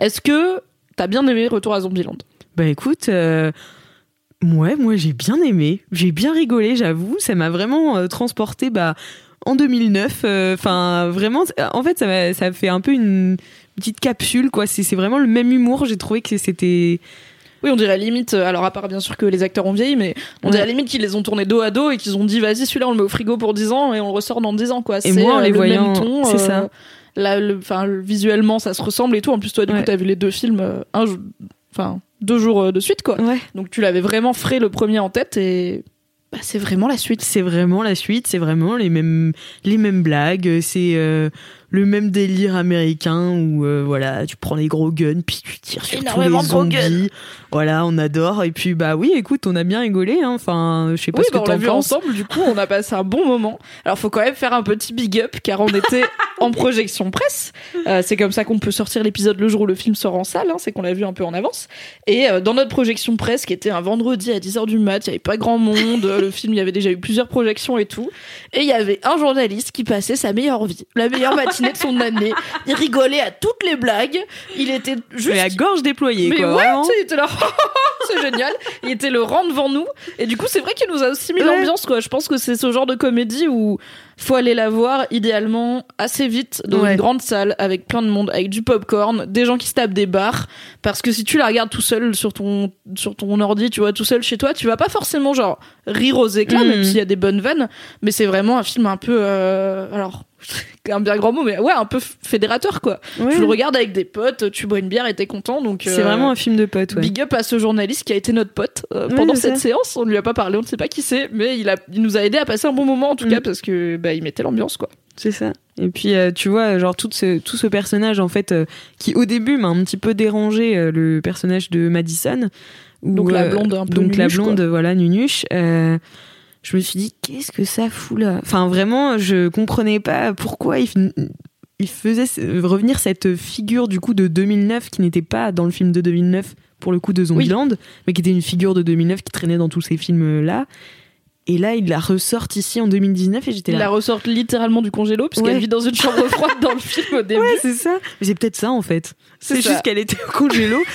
Est-ce que t'as bien aimé Retour à Zombieland? Bah écoute, euh, ouais, moi j'ai bien aimé, j'ai bien rigolé, j'avoue, ça m'a vraiment euh, transporté bah, en 2009. euh, Enfin, vraiment, en fait, ça ça fait un peu une petite capsule, quoi. C'est c'est vraiment le même humour, j'ai trouvé que c'était. Oui, on dirait limite, euh, alors à part bien sûr que les acteurs ont vieilli, mais on Ouais. dirait limite qu'ils les ont tournés dos à dos et qu'ils ont dit vas-y celui-là on le met au frigo pour 10 ans et on le ressort dans 10 ans quoi. C'est moi, en euh, les le voyant, même ton. c'est euh, ça. Là, le, visuellement ça se ressemble et tout. En plus toi du Ouais. coup t'as vu les deux films un, enfin deux jours de suite quoi. Ouais. Donc tu l'avais vraiment frais le premier en tête et bah, c'est vraiment la suite. C'est vraiment la suite, c'est vraiment les mêmes, les mêmes blagues, c'est euh, le même délire américain où euh, voilà, tu prends les gros guns puis tu tires sur tous les Énormément de gros zombies. Voilà, on adore. Et puis bah oui, écoute, on a bien rigolé. Hein. Enfin, je sais pas Oui, ce que bah, on l'a t'en vu penses. ensemble, du coup, on a passé un bon moment. Alors, faut quand même faire un petit big up, car on était en projection presse. Euh, c'est comme ça qu'on peut sortir l'épisode le jour où le film sort en salle, hein, c'est qu'on l'a vu un peu en avance. Et euh, dans notre projection presse, qui était un vendredi à 10h du mat, il y avait pas grand monde, le film, il y avait déjà eu plusieurs projections et tout. Et il y avait un journaliste qui passait sa meilleure vie, la meilleure matinée de son année. Il rigolait à toutes les blagues. Il était juste Mais la gorge déployée, mais quoi. ouais, vraiment. tu sais, il était là, c'est génial. Il était le rang devant nous. Et du coup, c'est vrai qu'il nous a aussi mis Ouais. l'ambiance, quoi. Je pense que c'est ce genre de comédie où faut aller la voir idéalement assez vite dans Ouais. une grande salle avec plein de monde, avec du popcorn, des gens qui se tapent des barres. Parce que si tu la regardes tout seul sur ton, sur ton ordi, tu vois, tout seul chez toi, tu vas pas forcément genre rire aux éclats, même s'il y a des bonnes vannes. Mais c'est vraiment un film un peu, euh, alors, un bien grand mot, mais ouais, un peu fédérateur, quoi. Ouais. Tu le regardes avec des potes, tu bois une bière et t'es content, donc. C'est euh, vraiment un film de potes, ouais. Big up à ce journaliste qui a été notre pote euh, pendant cette ça. séance. On ne lui a pas parlé, on ne sait pas qui c'est, mais il, a, il nous a aidé à passer un bon moment en tout Mm. cas parce que bah, il mettait l'ambiance quoi. C'est ça. Et puis, euh, tu vois, genre, tout ce, tout ce personnage, en fait, euh, qui au début m'a un petit peu dérangé, euh, le personnage de Madison. où, Donc la euh, blonde un peu Donc la blonde, voilà, nunuche. euh, je me suis dit, qu'est-ce que ça fout là? Enfin, vraiment, je comprenais pas pourquoi il, il faisait revenir cette figure, du coup, de 2009, qui n'était pas dans le film de 2009, pour le coup, de Zombieland, mais qui était une figure de 2009 qui traînait dans tous ces films-là. Et là, il la ressorte ici en 2019 et j'étais là. la ressort littéralement du congélo puisqu'elle Ouais. vit dans une chambre froide dans le film au début. Ouais, c'est ça. Mais c'est peut-être ça en fait. C'est juste qu'elle était au congélo.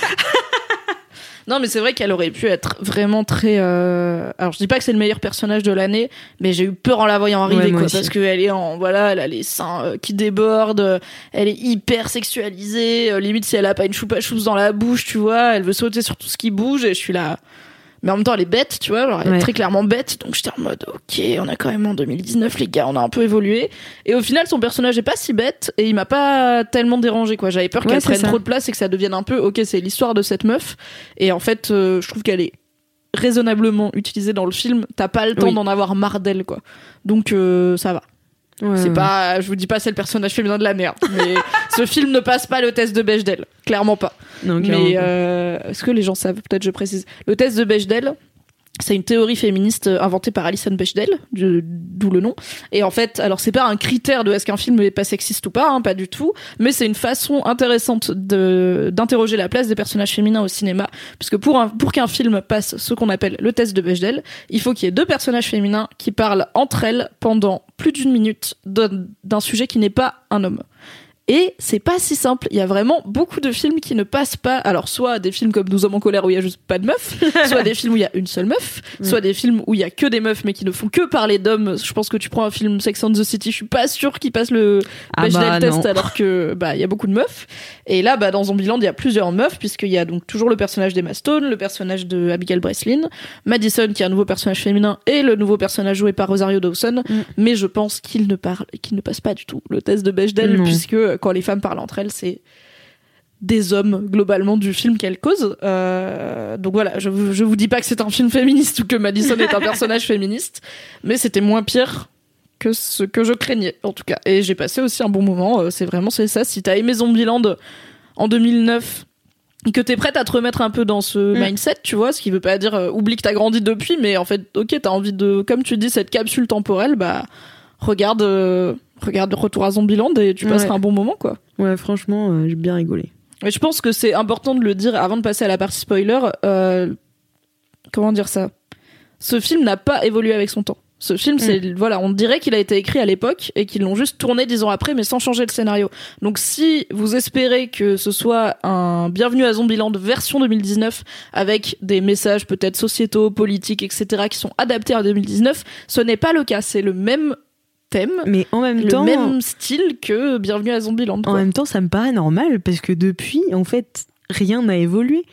Non mais c'est vrai qu'elle aurait pu être vraiment très. euh, Alors je dis pas que c'est le meilleur personnage de l'année, mais j'ai eu peur en la voyant arriver Ouais, quoi, parce qu'elle est en voilà, elle a les seins euh, qui débordent, euh, elle est hyper sexualisée, limite si elle a pas une choupa choups dans la bouche, tu vois, elle veut sauter sur tout ce qui bouge et je suis là. Mais en même temps, elle est bête, tu vois, genre, elle Ouais. est très clairement bête. Donc j'étais en mode, ok, on a quand même en 2019, les gars, on a un peu évolué. Et au final, son personnage est pas si bête et il m'a pas tellement dérangé, quoi. J'avais peur Ouais, qu'elle prenne ça. trop de place et que ça devienne un peu, ok, c'est l'histoire de cette meuf. Et en fait, euh, je trouve qu'elle est raisonnablement utilisée dans le film. T'as pas le temps Oui. d'en avoir marre d'elle, quoi. Donc euh, ça va. Ouais, C'est ouais. pas, je vous dis pas, c'est le personnage féminin de la merde. Mais ce film ne passe pas le test de Bechdel, clairement pas. Non, clairement Mais euh, est-ce que les gens savent? Peut-être je précise. Le test de Bechdel, c'est une théorie féministe euh, inventée par Alison Bechdel, de- d'où le nom. Et en fait, alors c'est pas un critère de est-ce qu'un film est pas sexiste ou pas, hein, pas du tout, mais c'est une façon intéressante d'interroger la place des personnages féminins au cinéma, puisque pour pour qu'un film passe ce qu'on appelle le test de Bechdel, il faut qu'il y ait deux personnages féminins qui parlent entre elles pendant plus d'une minute d'un sujet qui n'est pas un homme. Et c'est pas si simple. Il y a vraiment beaucoup de films qui ne passent pas. Alors, soit des films comme Nous hommes en colère où il y a juste pas de meufs, soit des films où il y a une seule meuf, soit des films où il y a que des meufs mais qui ne font que parler d'hommes. Je pense que tu prends un film Sex and the City, je suis pas sûre qu'il passe le Ah bah, test alors que bah il y a beaucoup de meufs. Et là, bah dans Zombieland, il y a plusieurs meufs puisqu'il y a donc toujours le personnage d'Emma Stone, le personnage de Abigail Breslin, Madison qui est un nouveau personnage féminin et le nouveau personnage joué par Rosario Dawson. Mm. Mais je pense qu'il ne parle, qu'il ne passe pas du tout le test de Bechdel puisque quand les femmes parlent entre elles, c'est des hommes globalement du film qu'elle cause. Euh, donc voilà, je, je vous dis pas que c'est un film féministe ou que Madison est un personnage féministe, mais c'était moins pire que ce que je craignais en tout cas. Et j'ai passé aussi un bon moment. euh, C'est vraiment c'est ça. Si t'as aimé Zombieland en 2009 et que t'es prête à te remettre un peu dans ce Mm. mindset, tu vois, ce qui veut pas dire euh, oublie que t'as grandi depuis, mais en fait, ok, t'as envie de, comme tu dis, cette capsule temporelle, bah regarde, euh, regarde Retour à Zombieland et tu Ouais. passeras un bon moment quoi. Ouais, franchement, euh, j'ai bien rigolé. Mais je pense que c'est important de le dire avant de passer à la partie spoiler. euh, comment dire ça? Ce film n'a pas évolué avec son temps. Ce film, c'est voilà, on dirait qu'il a été écrit à l'époque et qu'ils l'ont juste tourné dix ans après, mais sans changer le scénario. Donc, si vous espérez que ce soit un Bienvenue à Zombieland version 2019 avec des messages peut-être sociétaux, politiques, etc., qui sont adaptés à 2019, ce n'est pas le cas. C'est le même thème, Mais en même le temps, même style que Bienvenue à Zombieland. en quoi. même temps, ça me paraît normal parce que depuis, en fait, rien n'a évolué.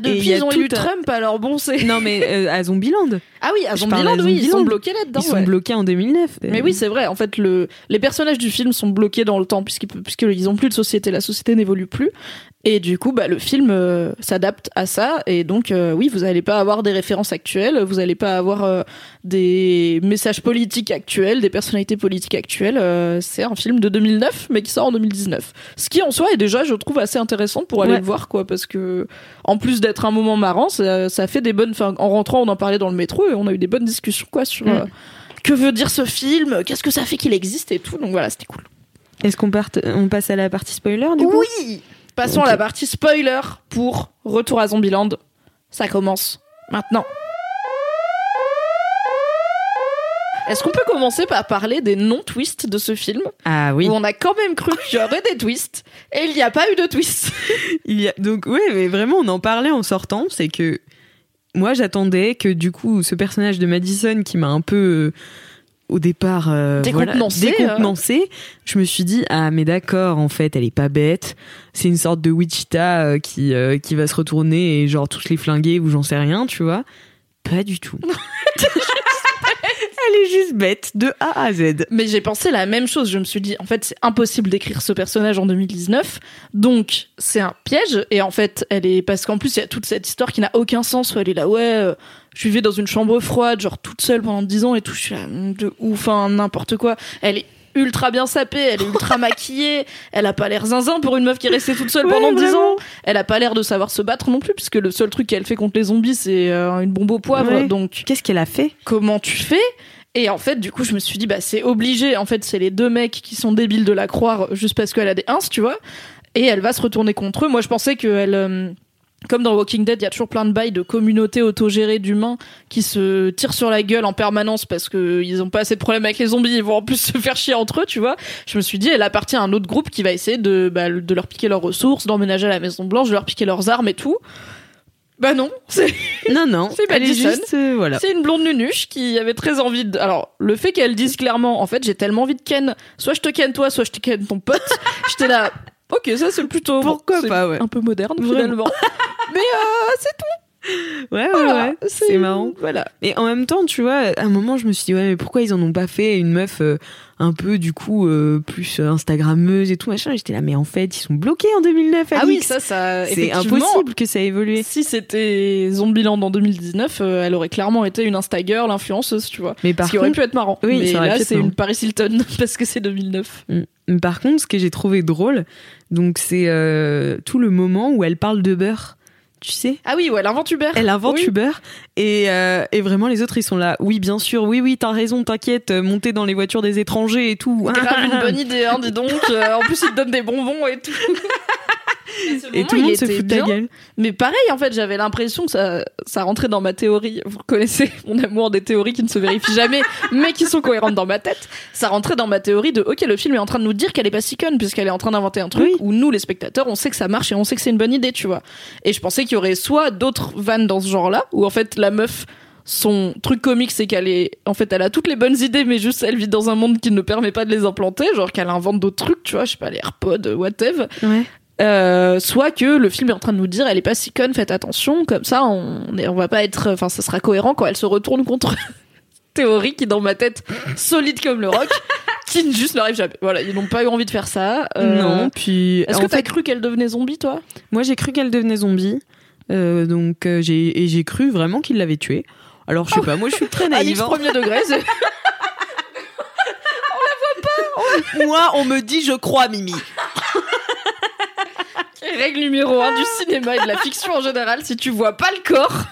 Depuis, ils ont un- Trump, alors bon, c'est. Non, mais euh, à Zombieland, Ah oui, à Zombieland, à oui, ils sont bloqués là-dedans. ils sont ouais. bloqués en 2009. Mais oui, c'est vrai. En fait, le... les personnages du film sont bloqués dans le temps puisqu'ils puisqu'ils ont plus de société. La société n'évolue plus. Et du coup, bah, le film euh, s'adapte à ça. Et donc, euh, oui, vous n'allez pas avoir des références actuelles. Vous n'allez pas avoir euh, des messages politiques actuels, des personnalités politiques actuelles. Euh, c'est un film de 2009, mais qui sort en 2019. Ce qui, en soi, est déjà, je trouve, assez intéressant pour aller Ouais. le voir, quoi. Parce que, en plus d'être un moment marrant, ça, ça fait des bonnes. Enfin, en rentrant, on en parlait dans le métro et on a eu des bonnes discussions, quoi, sur. Mm. euh, que veut dire ce film Qu'est-ce que ça fait qu'il existe et tout Donc voilà, c'était cool. Est-ce qu'on parte- on passe à la partie spoiler du coup? Oui Passons à la partie spoiler pour Retour à Zombieland. Ça commence maintenant. Est-ce qu'on peut commencer par parler des non-twists de ce film Ah oui. Où on a quand même cru qu'il y aurait des twists et il n'y a pas eu de twist. Il y a donc ouais, mais vraiment on en parlait en sortant, c'est que moi j'attendais que du coup ce personnage de Madison qui m'a un peu euh, au départ euh, Décontenancé, voilà, décontenancé, je me suis dit ah mais d'accord en fait elle est pas bête, c'est une sorte de Wichita euh, qui euh, qui va se retourner et genre tous les flinguer ou j'en sais rien, tu vois. Pas du tout. elle est juste bête de A à Z. Mais j'ai pensé la même chose. Je me suis dit, en fait, c'est impossible d'écrire ce personnage en 2019. Donc, c'est un piège. Et en fait, elle est, parce qu'en plus, il y a toute cette histoire qui n'a aucun sens où elle est là, ouais, euh, je vivais dans une chambre froide, genre toute seule pendant 10 ans et tout. Je suis là, de ouf, enfin, n'importe quoi. Elle est ultra bien sapée, elle est ultra maquillée, elle a pas l'air zinzin pour une meuf qui est restée toute seule Ouais, pendant 10 vraiment. ans. Elle a pas l'air de savoir se battre non plus, puisque le seul truc qu'elle fait contre les zombies, c'est euh, une bombe au poivre. Ouais. Donc, Qu'est-ce qu'elle a fait? comment tu fais? Et en fait, du coup, je me suis dit, bah, c'est obligé. En fait, c'est les deux mecs qui sont débiles de la croire juste parce qu'elle a des ins, tu vois. Et elle va se retourner contre eux. Moi, je pensais qu'elle, euh, comme dans Walking Dead, il y a toujours plein de bails de communautés autogérées d'humains qui se tirent sur la gueule en permanence parce qu'ils ont pas assez de problèmes avec les zombies. Ils vont en plus se faire chier entre eux, tu vois. Je me suis dit, elle appartient à un autre groupe qui va essayer de, bah, de leur piquer leurs ressources, d'emménager à la Maison Blanche, de leur piquer leurs armes et tout. Bah non, c'est Non non, C'est Madison. juste euh, voilà. c'est une blonde nunuche qui avait très envie de. Alors, le fait qu'elle dise clairement, en fait, j'ai tellement envie de ken, soit je te ken toi, soit je te ken ton pote, j'étais là. Ok, ça c'est plutôt. Pourquoi pas, ouais. Un peu moderne Vraiment. finalement. Mais euh, c'est Ouais ouais voilà, ouais, c'est marrant. Voilà. Et en même temps, tu vois, à un moment, je me suis dit, ouais, mais pourquoi ils en ont pas fait une meuf euh, un peu, du coup, euh, plus Instagrammeuse et tout, machin? J'étais là, mais en fait, ils sont bloqués en 2009, Ah oui, ça, ça. C'est impossible que ça ait évolué. Si c'était Zombieland en 2019, euh, elle aurait clairement été une Instagirl, influenceuse, tu vois. Mais par Ce qui aurait pu être marrant. Oui, mais ça là, c'est une Paris Hilton parce que c'est 2009. Mm. Par contre, ce que j'ai trouvé drôle, donc c'est euh, tout le moment où elle parle de beurre. Tu sais? Ah oui, ouais, elle invente Uber. elle invente Oui. Uber et, euh, et vraiment les autres ils sont là oui bien sûr oui oui t'as raison t'inquiète euh, monter dans les voitures des étrangers et tout Grave une bonne idée, hein, dis donc. En plus, il te donne des bonbons et tout. Et tout le monde se fout de ta gueule. Mais pareil, en fait, j'avais l'impression que ça, ça rentrait dans ma théorie. Vous connaissez mon amour des théories qui ne se vérifient jamais, mais qui sont cohérentes dans ma tête. Ça rentrait dans ma théorie de, ok, le film est en train de nous dire qu'elle est pas si conne, puisqu'elle est en train d'inventer un truc où nous, les spectateurs, on sait que ça marche et on sait que c'est une bonne idée, tu vois. Et je pensais qu'il y aurait soit d'autres vannes dans ce genre-là, où en fait, la meuf, son truc comique, c'est qu'elle est, en fait, elle a toutes les bonnes idées, mais juste elle vit dans un monde qui ne permet pas de les implanter, genre qu'elle invente d'autres trucs, tu vois, je sais pas, les AirPods, whatever. Ouais. Euh, soit que le film est en train de nous dire elle est pas si conne, faites attention, comme ça on, est- on va pas être, enfin ça sera cohérent quand elle se retourne contre théorie qui est dans ma tête solide comme le rock, qui ne juste n'arrive jamais. Voilà, ils n'ont pas eu envie de faire ça. Euh, Non, puis Est-ce que t'as fait, cru qu'elle devenait zombie toi? Moi j'ai cru qu'elle devenait zombie, euh, donc euh, j'ai et j'ai cru vraiment qu'il l'avait tuée. Alors je sais pas, moi je suis très naïve. Hein. premier degré. c'est- Moi on me dit je crois Mimi. Règle numéro un du cinéma et de la fiction en général, si tu vois pas le corps.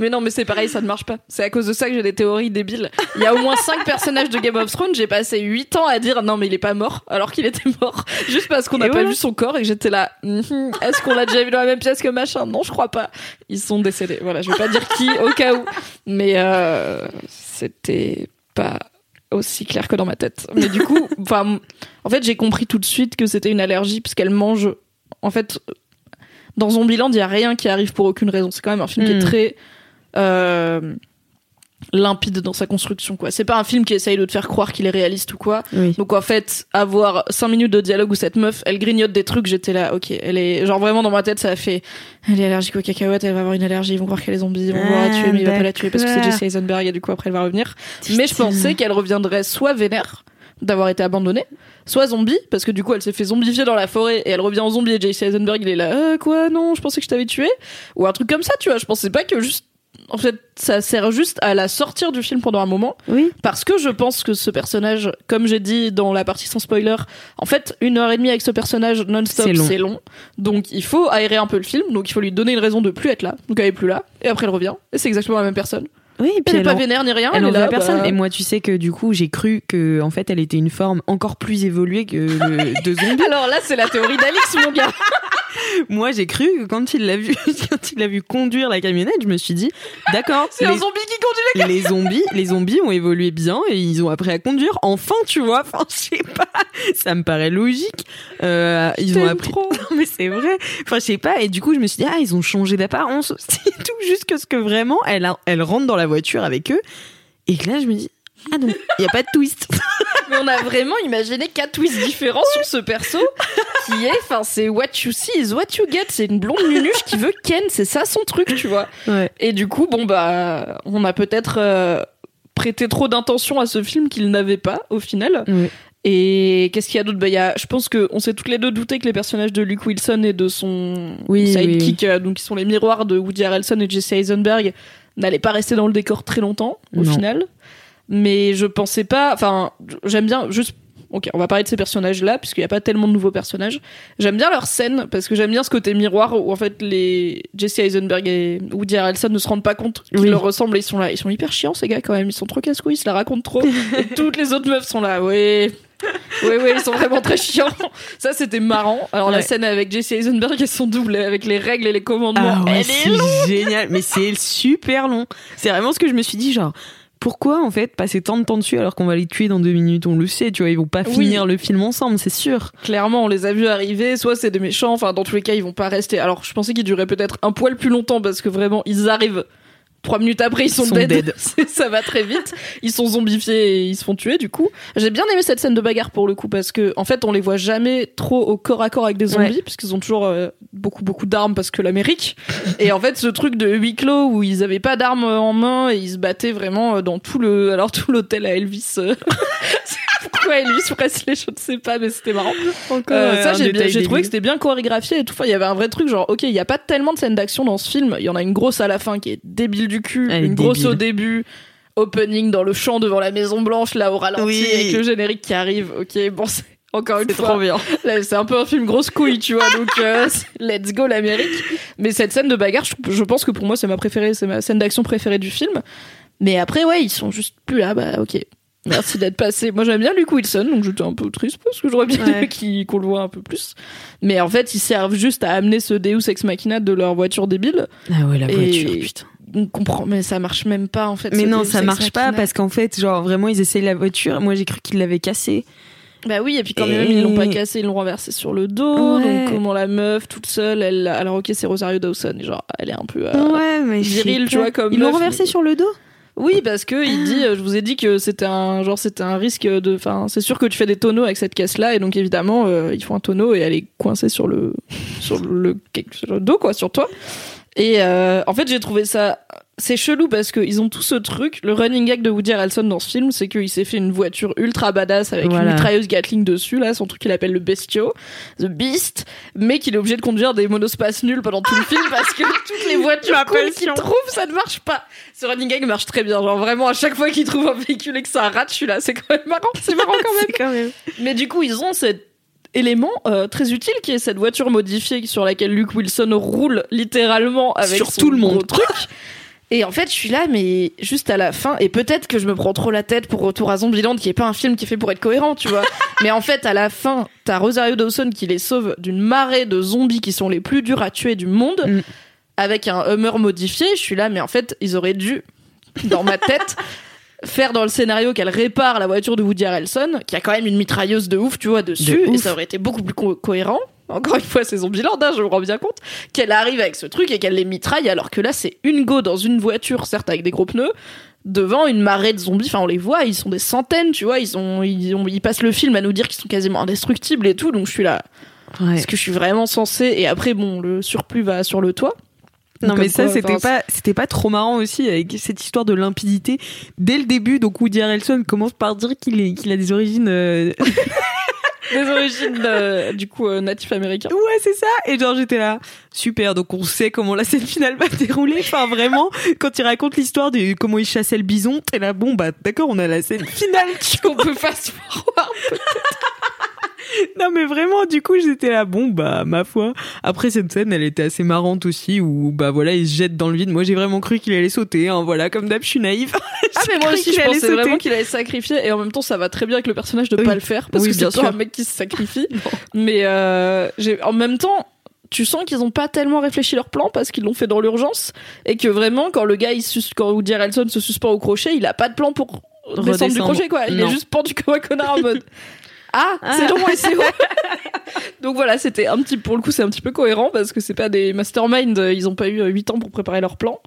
Mais non, mais c'est pareil, ça ne marche pas. C'est à cause de ça que j'ai des théories débiles. Il y a au moins cinq personnages de Game of Thrones, j'ai passé 8 ans à dire non mais il est pas mort, alors qu'il était mort. Juste parce qu'on n'a pas vu son corps et que j'étais là, Mhm, est-ce qu'on l'a déjà vu dans la même pièce que machin? Non, je crois pas. Ils sont décédés. Voilà, je vais pas dire qui au cas où. Mais euh, c'était pas aussi clair que dans ma tête. Mais du coup, enfin, en fait, j'ai compris tout de suite que c'était une allergie parce qu'elle mange. En fait, dans Zombieland, il y a rien qui arrive pour aucune raison. C'est quand même un film qui est Mm. très euh, limpide dans sa construction. quoi. C'est pas un film qui essaye de te faire croire qu'il est réaliste ou quoi. Oui. Donc en fait, avoir cinq minutes de dialogue où cette meuf, elle grignote des trucs, j'étais là, ok, elle est genre vraiment dans ma tête, ça a fait, elle est allergique aux cacahuètes, elle va avoir une allergie, ils vont croire qu'elle est zombie, ils vont voir la Ah, tuer, mais il va pas la tuer parce que c'est. Jesse Eisenberg et du coup après elle va revenir. Mais je pensais qu'elle reviendrait soit vénère d'avoir été abandonnée, soit zombie parce que du coup elle s'est fait zombifier dans la forêt et elle revient en zombie et Jesse Eisenberg il est là, Euh, quoi, non, je pensais que je t'avais tué ou un truc comme ça, tu vois. Je pensais pas que juste en fait, ça sert juste à la sortir du film pendant un moment. Oui. Parce que je pense que ce personnage, comme j'ai dit dans la partie sans spoiler, en fait, une heure et demie avec ce personnage non-stop, C'est long. c'est long. Donc il faut aérer un peu le film, donc il faut lui donner une raison de plus être là. Donc elle est plus là, et après elle revient, et c'est exactement la même personne. Oui, et puis Elle est elle pas en- vénère ni rien, Elle elle, en est veut là. à personne. bah, Et moi, tu sais que du coup, j'ai cru que en fait, elle était une forme encore plus évoluée que le de zombie. Alors là, c'est la théorie d'Alix, mon gars. moi, j'ai cru que quand il l'a vu, quand il l'a vu conduire la camionnette, je me suis dit, d'accord, C'est un les, zombie qui conduit les zombies, les zombies ont évolué bien et ils ont appris à conduire. Enfin, tu vois. Enfin, je sais pas. Ça me paraît logique. Euh, ils ont appris. trop. Non, mais c'est vrai. Enfin, je sais pas. Et du coup, je me suis dit, ah, ils ont changé d'apparence aussi, tout, juste que ce que vraiment, elle, a- elle rentre dans la voiture avec eux. Et que là, je me dis, ah non, il y a pas de twist. Mais on a vraiment imaginé quatre twists différents sur ce perso qui est, enfin, c'est what you see is what you get. C'est une blonde nunuche qui veut Ken, c'est ça son truc, tu vois. Ouais. Et du coup, bon, bah, on a peut-être euh, prêté trop d'intention à ce film qu'il n'avait pas au final. Et qu'est-ce qu'il y a d'autre? Bah, il y a, Je pense qu'on s'est toutes les deux douté que les personnages de Luke Wilson et de son Oui, sidekick, euh, donc qui sont les miroirs de Woody Harrelson et Jesse Eisenberg, n'allaient pas rester dans le décor très longtemps au Non. final. Mais je pensais pas. Enfin, j'aime bien juste. Ok, on va parler de ces personnages-là, puisqu'il n'y a pas tellement de nouveaux personnages. J'aime bien leur scène, parce que j'aime bien ce côté miroir où en fait les Jesse Eisenberg et Woody Harrelson ne se rendent pas compte qu'ils Oui. leur ressemblent et ils sont là. Ils sont hyper chiants, ces gars, quand même. Ils sont trop casse-couilles, ils se la racontent trop. et toutes les autres meufs sont là. Ouais. Oui, oui, ils sont vraiment très chiants. Ça, c'était marrant. Alors, la scène avec Jesse Eisenberg et son double, avec les règles et les commandements, Ah ouais, elle est c'est génial. Mais c'est super long. C'est vraiment ce que je me suis dit, genre. Pourquoi en fait passer tant de temps dessus alors qu'on va les tuer dans deux minutes? On le sait, tu vois, ils vont pas Oui. finir le film ensemble, c'est sûr. clairement, on les a vus arriver. Soit c'est des méchants, enfin, dans tous les cas, ils vont pas rester. Alors, je pensais qu'ils duraient peut-être un poil plus longtemps parce que vraiment, ils arrivent. Trois minutes après, ils sont, dead. ça va très vite. Ils sont zombifiés et ils se font tuer, du coup. J'ai bien aimé cette scène de bagarre pour le coup parce que, en fait, on les voit jamais trop au corps à corps avec des zombies Ouais. puisqu'ils ont toujours euh, beaucoup, beaucoup d'armes parce que l'Amérique. et en fait, ce truc de huis clos où ils avaient pas d'armes en main et ils se battaient vraiment euh, dans tout le, alors tout l'hôtel à Elvis. euh, Pourquoi Elvis Presley, je ne sais pas, mais c'était marrant. Euh, ça, j'ai trouvé que c'était bien chorégraphié et tout. Enfin, il y avait un vrai truc, genre, ok, il y a pas tellement de scènes d'action dans ce film. Il y en a une grosse à la fin qui est débile du cul, Elle une grosse débile. au début, opening dans le champ devant la Maison Blanche, là au ralenti, Oui. avec le générique qui arrive. Ok, bon, c'est encore une C'est fois. trop bien. Là, c'est un peu un film grosse couille, tu vois, donc euh, let's go l'Amérique. Mais cette scène de bagarre, je, je pense que pour moi, c'est ma préférée, c'est ma scène d'action préférée du film. Mais après, ouais, ils sont juste plus là, bah ok. Merci d'être passé. Moi, j'aime bien Luke Wilson, donc j'étais un peu triste parce que j'aurais bien Ouais. aimé qu'on le voit un peu plus. Mais en fait, ils servent juste à amener ce Deus Ex Machina de leur voiture débile. Ah ouais, la Et- voiture, putain. On comprend, mais ça marche même pas en fait. Mais non, ça marche pas parce qu'en fait, genre vraiment, ils essayent la voiture. Moi, j'ai cru qu'ils l'avaient cassée. Bah oui, et puis quand Et- même, ils l'ont pas cassé, ils l'ont renversé sur le dos. Ouais. Donc, comment la meuf, toute seule, elle, alors ok, c'est Rosario Dawson, et genre, elle est un peu. euh, ouais, mais je sais viril, tu vois, comme Ils l'ont meuf, renversé mais- sur le dos. Oui, parce que il dit, euh, je vous ai dit que c'était un genre, c'était un risque de, enfin, c'est sûr que tu fais des tonneaux avec cette caisse-là, et donc évidemment, euh, ils font un tonneau et elle est coincée sur le, sur le, sur le dos, quoi, sur toi. Et euh, en fait, j'ai trouvé ça, c'est chelou parce qu'ils ont tout ce truc. Le running gag de Woody Harrelson dans ce film, c'est qu'il s'est fait une voiture ultra badass avec Voilà. une mitrailleuse Gatling dessus, là, son truc qu'il appelle le Bestio, The Beast, mais qu'il est obligé de conduire des monospaces nuls pendant tout le film parce que toutes les voitures cool qu'il trouve, ça ne marche pas. Ce running gag marche très bien. Genre vraiment, à chaque fois qu'il trouve un véhicule et que ça rate, je suis là. C'est quand même marrant. C'est marrant quand même. quand même. Mais du coup, ils ont cet élément euh, très utile qui est cette voiture modifiée sur laquelle Luke Wilson roule littéralement avec Sur son tout le monde. truc. Et en fait, je suis là, mais juste à la fin, et peut-être que je me prends trop la tête pour Retour à Zombieland, qui est pas un film qui est fait pour être cohérent, tu vois. mais en fait, à la fin, t'as Rosario Dawson qui les sauve d'une marée de zombies qui sont les plus durs à tuer du monde, Mm. avec un Hummer modifié. Je suis là, mais en fait, ils auraient dû, dans ma tête, faire dans le scénario qu'elle répare la voiture de Woody Harrelson, qui a quand même une mitrailleuse de ouf, tu vois, dessus, De et ouf. ça aurait été beaucoup plus co- cohérent. Encore une fois, c'est Zombieland, hein, je me rends bien compte, qu'elle arrive avec ce truc et qu'elle les mitraille, alors que là, c'est une go dans une voiture, certes avec des gros pneus, devant une marée de zombies. Enfin, on les voit, ils sont des centaines, tu vois, ils, ont, ils, ont- ils passent le film à nous dire qu'ils sont quasiment indestructibles et tout, donc je suis là. Ouais. Est-ce que je suis vraiment censée Et après, bon, le surplus va sur le toit? Non Comme mais ça c'était pas c'était pas trop marrant aussi avec cette histoire de limpidité dès le début. Donc Woody Harrelson commence par dire qu'il est qu'il a des origines euh, Des origines, euh, du coup, euh, natifs américains. ouais c'est ça. Et genre j'étais là super. Donc on sait comment la scène finale va dérouler. Enfin vraiment quand il raconte l'histoire de comment il chassait le bison t'es là bon bah d'accord on a la scène finale Qu'on peut fast forward. Non mais vraiment du coup j'étais là bon bah ma foi après cette scène elle était assez marrante aussi où bah voilà il se jette dans le vide moi j'ai vraiment cru qu'il allait sauter hein, voilà comme d'hab je suis naïve Ah mais moi aussi je pensais sauter. vraiment qu'il allait se sacrifier et en même temps ça va très bien avec le personnage de Oui. pas le faire parce Oui, que c'est bien sûr. un mec qui se sacrifie. mais euh, en même temps tu sens qu'ils ont pas tellement réfléchi leur plan parce qu'ils l'ont fait dans l'urgence et que vraiment quand le gars il sus- quand Woody Harrelson se suspend au crochet il a pas de plan pour descendre du Redescendre. crochet quoi il Non. est juste pendu comme un connard en mode ah, c'est long et c'est haut. Donc voilà, c'était un petit, pour le coup, c'est un petit peu cohérent parce que c'est pas des masterminds, ils ont pas eu 8 ans pour préparer leur plan.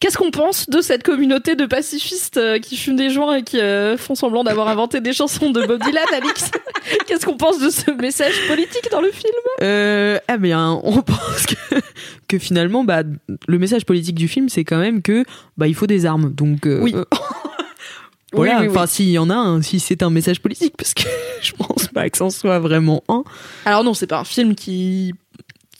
Qu'est-ce qu'on pense de cette communauté de pacifistes euh, qui fument des joints et qui euh, font semblant d'avoir inventé des chansons de Bob Dylan, Alix? Qu'est-ce qu'on pense de ce message politique dans le film? Euh, eh bien, on pense que, que finalement, bah, le message politique du film, c'est quand même que bah, il faut des armes. Donc, euh, Oui. voilà. Oui, oui, oui. Enfin, s'il y en a un, si c'est un message politique, parce que je pense pas que c'en soit vraiment un. Alors non, c'est pas un film qui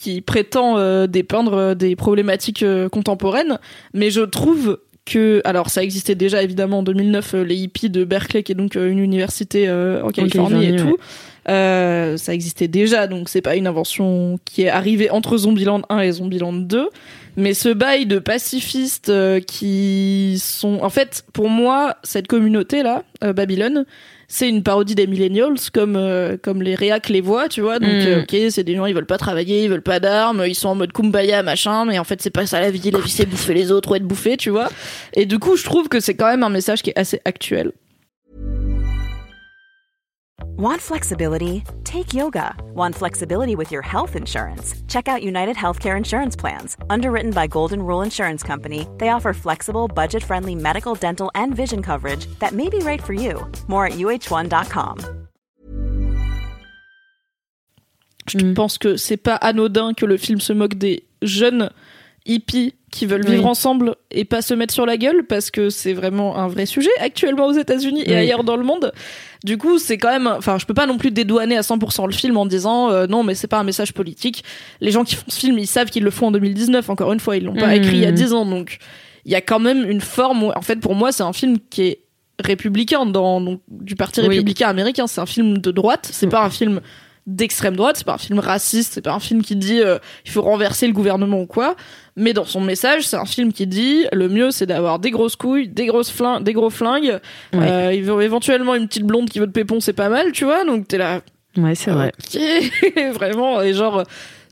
qui prétend euh, dépeindre euh, des problématiques euh, contemporaines, mais je trouve que alors ça existait déjà évidemment en 2009 euh, les hippies de Berkeley qui est donc une université en Californie, et tout. Ça existait déjà donc c'est pas une invention qui est arrivée entre Zombieland 1 et Zombieland 2 mais ce bail de pacifistes euh, qui sont en fait pour moi cette communauté là Babylone c'est une parodie des millennials comme euh, comme les réacs les voient tu vois. Donc Mm. euh, ok c'est des gens ils veulent pas travailler ils veulent pas d'armes ils sont en mode kumbaya machin mais en fait c'est pas ça la vie. La vie c'est bouffer les autres ou être bouffé tu vois. Et du coup je trouve que c'est quand même un message qui est assez actuel Want flexibility? Take yoga. Want flexibility with your health insurance? Check out United Healthcare Insurance Plans. Underwritten by Golden Rule Insurance Company, they offer flexible, budget friendly medical, dental, and vision coverage that may be right for you. More at uh1.com. je Mm. pense que c'est pas anodin que le film se moque des jeunes hippies qui veulent vivre ensemble et pas se mettre sur la gueule parce que c'est vraiment un vrai sujet actuellement aux États-Unis et Oui. ailleurs dans le monde. Du coup, c'est quand même enfin, je peux pas non plus dédouaner à 100% le film en disant euh, non, mais c'est pas un message politique. Les gens qui font ce film, ils savent qu'ils le font en 2019 encore une fois, ils l'ont pas Mhm. écrit il y a 10 ans donc il y a quand même une forme où- en fait pour moi, c'est un film qui est républicain dans donc, du parti Oui. républicain américain, c'est un film de droite, c'est pas un film d'extrême droite, c'est pas un film raciste, c'est pas un film qui dit euh, il faut renverser le gouvernement ou quoi, mais dans son message, c'est un film qui dit le mieux c'est d'avoir des grosses couilles, des grosses flingues, des gros flingues, Ouais. euh, éventuellement une petite blonde qui veut de pépon, c'est pas mal, tu vois, donc t'es là, Ouais, c'est vrai. Ok, vraiment, et genre,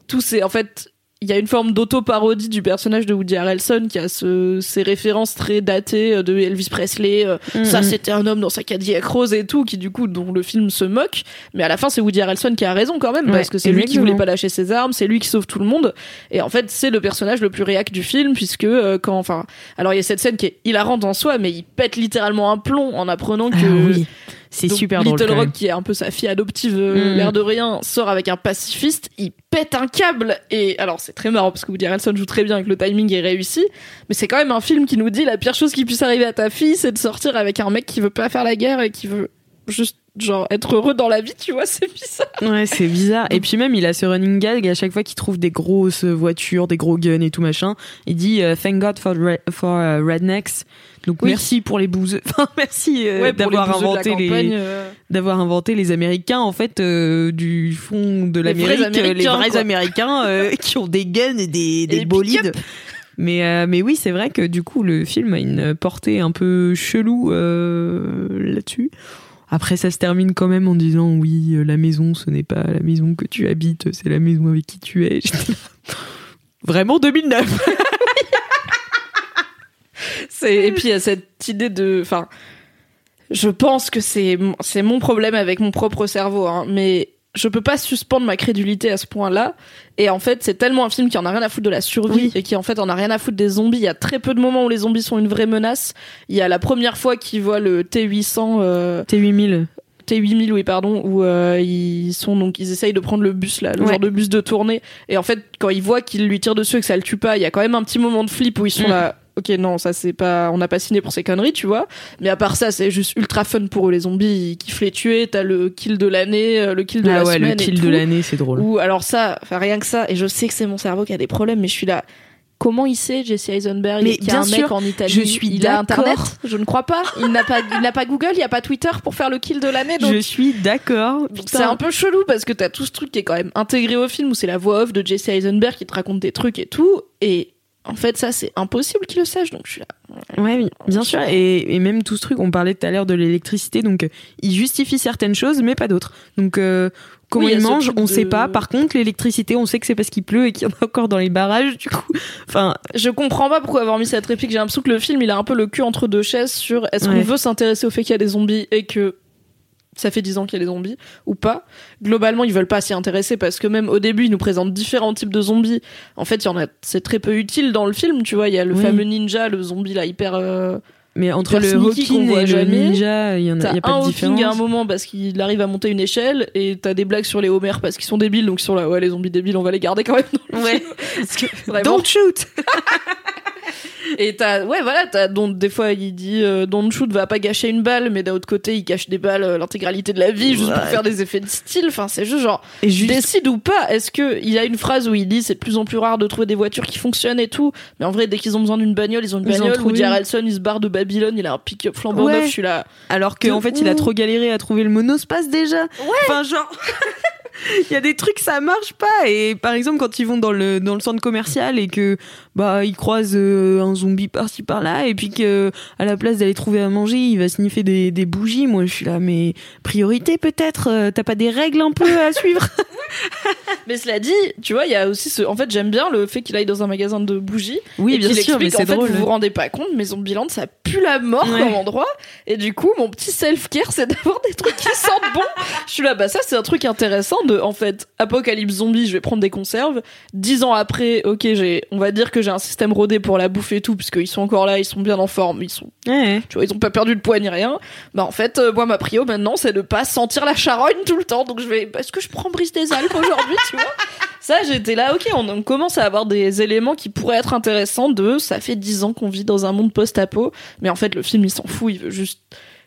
tout c'est en fait. Il y a une forme d'auto-parodie du personnage de Woody Harrelson qui a ce, ces références très datées de Elvis Presley. euh, Ça, Mhm. c'était un homme dans sa Cadillac rose et tout, qui du coup, dont le film se moque. Mais à la fin, c'est Woody Harrelson qui a raison quand même, Ouais, parce que c'est lui qui voulait pas lâcher ses armes, c'est lui qui sauve tout le monde. Et en fait, c'est le personnage le plus réac du film, puisque euh, quand, enfin, alors il y a cette scène qui est hilarante en soi, mais il pète littéralement un plomb en apprenant que Ah oui, c'est super drôle. Little Rock, qui est un peu sa fille adoptive, euh, Mm. l'air de rien, sort avec un pacifiste, il pète un câble. Et alors, c'est très marrant parce que Woody Harrelson joue très bien et que le timing est réussi. Mais c'est quand même un film qui nous dit la pire chose qui puisse arriver à ta fille, c'est de sortir avec un mec qui veut pas faire la guerre et qui veut juste, genre, être heureux dans la vie, tu vois, c'est bizarre. Ouais, c'est bizarre. Et puis même, il a ce running gag à chaque fois qu'il trouve des grosses voitures, des gros guns et tout machin. Il dit euh, Thank God for, for uh, rednecks. Donc Oui. merci pour les bouseux. Enfin, merci euh, ouais, d'avoir inventé les euh, d'avoir inventé les Américains en fait euh, du fond de l'Amérique, les vrais quoi. Américains euh, qui ont des guns et des, des des bolides. Mais mais oui, c'est vrai que du coup le film a une portée un peu chelou là-dessus. Après, ça se termine quand même en disant oui, la maison, ce n'est pas la maison que tu habites, c'est la maison avec qui tu es. Vraiment 2009. C'est et puis il y a cette idée de enfin je pense que c'est mon- c'est mon problème avec mon propre cerveau hein, mais je peux pas suspendre ma crédulité à ce point-là et en fait c'est tellement un film qui en a rien à foutre de la survie Oui. et qui en fait en a rien à foutre des zombies il y a très peu de moments où les zombies sont une vraie menace il y a la première fois qu'ils voient le T800 euh, T8000. T8000 oui pardon où euh, ils sont donc ils essayent de prendre le bus là le Ouais. genre de bus de tournée et en fait quand ils voient qu'ils lui tirent dessus et que ça le tue pas il y a quand même un petit moment de flip où ils sont Mm. là ok non ça c'est pas on n'a pas signé pour ces conneries tu vois mais à part ça c'est juste ultra fun pour eux les zombies ils kiffent les tuer t'as le kill de l'année euh, le kill de Ah la ouais, semaine le et kill de l'année, c'est drôle. ou alors ça enfin rien que ça et je sais que c'est mon cerveau qui a des problèmes mais je suis là Comment il sait Jesse Eisenberg Mais qu'il y a bien un mec sûr, en Italie? je suis Il a d'accord. internet Je ne crois pas. Il n'a pas, il n'a pas Google, il n'y a pas Twitter pour faire le kill de l'année. Donc Je suis d'accord. C'est un peu chelou parce que t'as tout ce truc qui est quand même intégré au film où c'est la voix off de Jesse Eisenberg qui te raconte des trucs et tout. Et en fait, ça, c'est impossible qu'il le sache. Donc je suis là. Ouais, oui, bien sûr. Et, et même tout ce truc, on parlait tout à l'heure de l'électricité, donc euh, il justifie certaines choses, mais pas d'autres. Donc, euh, comment Oui, mange, on de- sait pas. Par contre, l'électricité, on sait que c'est parce qu'il pleut et qu'il y en a encore dans les barrages, du coup. Enfin, Je comprends pas pourquoi avoir mis cette réplique. J'ai l'impression que le film, il a un peu le cul entre deux chaises sur est-ce qu'on Ouais. veut s'intéresser au fait qu'il y a des zombies et que ça fait 10 ans qu'il y a des zombies ou pas. Globalement, ils veulent pas s'y intéresser parce que même au début, ils nous présentent différents types de zombies. En fait, il y en a, c'est très peu utile dans le film, tu vois. Il y a le Oui. fameux ninja, le zombie là hyper. euh, mais entre Hyper le Hawking et le. Ninja, il y en a, y a pas Hawking à un moment parce qu'il arrive à monter une échelle et t'as des blagues sur les Homer parce qu'ils sont débiles donc ils sont là ouais les zombies débiles on va les garder quand même dans le Ouais. film. Parce que vraiment Don't shoot! et t'as ouais voilà t'as donc des fois il dit euh, don't shoot va pas gâcher une balle mais d'un autre côté il cache des balles euh, l'intégralité de la vie juste pour Ouais. faire des effets de style enfin c'est juste genre Et juste, décide ou pas est-ce que il y a une phrase où il dit c'est de plus en plus rare de trouver des voitures qui fonctionnent et tout mais en vrai dès qu'ils ont besoin d'une bagnole ils ont une Ils bagnole trouvent Woody. Harrelson il se barre de Babylone il a un pick-up flambant Ouais. neuf je suis là alors qu'en fait, il a trop galéré à trouver le monospace déjà. Enfin, genre. Il y a des trucs ça marche pas et par exemple quand ils vont dans le dans le centre commercial et que bah ils croisent euh, un zombie par-ci par-là et puis que à la place d'aller trouver à manger il va sniffer des, des bougies moi je suis là mais priorité peut-être euh, t'as pas des règles un peu à suivre? Mais cela dit, tu vois, il y a aussi ce. En fait, j'aime bien le fait qu'il aille dans un magasin de bougies. oui et bien sûr mais c'est en fait, drôle vous vous rendez pas compte, mais Zombieland, ça pue la mort Ouais. comme endroit. Et du coup, mon petit self-care, c'est d'avoir des trucs qui sentent bon. Je suis là, bah ça, c'est un truc intéressant de, en fait, apocalypse zombie, je vais prendre des conserves. Dix ans après, ok, j'ai, on va dire que j'ai un système rodé pour la bouffe et tout, puisqu'ils sont encore là, ils sont bien en forme, ils sont Ouais. tu vois, ils ont pas perdu de poids ni rien. Bah en fait, euh, moi ma prio maintenant, c'est de pas sentir la charogne tout le temps. Donc je vais, est-ce que je prends brise des Alpes aujourd'hui, tu vois? Ça, j'étais là, ok, on, on commence à avoir des éléments qui pourraient être intéressants. De, ça fait dix ans qu'on vit dans un monde post-apo, mais en fait le film il s'en fout, il veut juste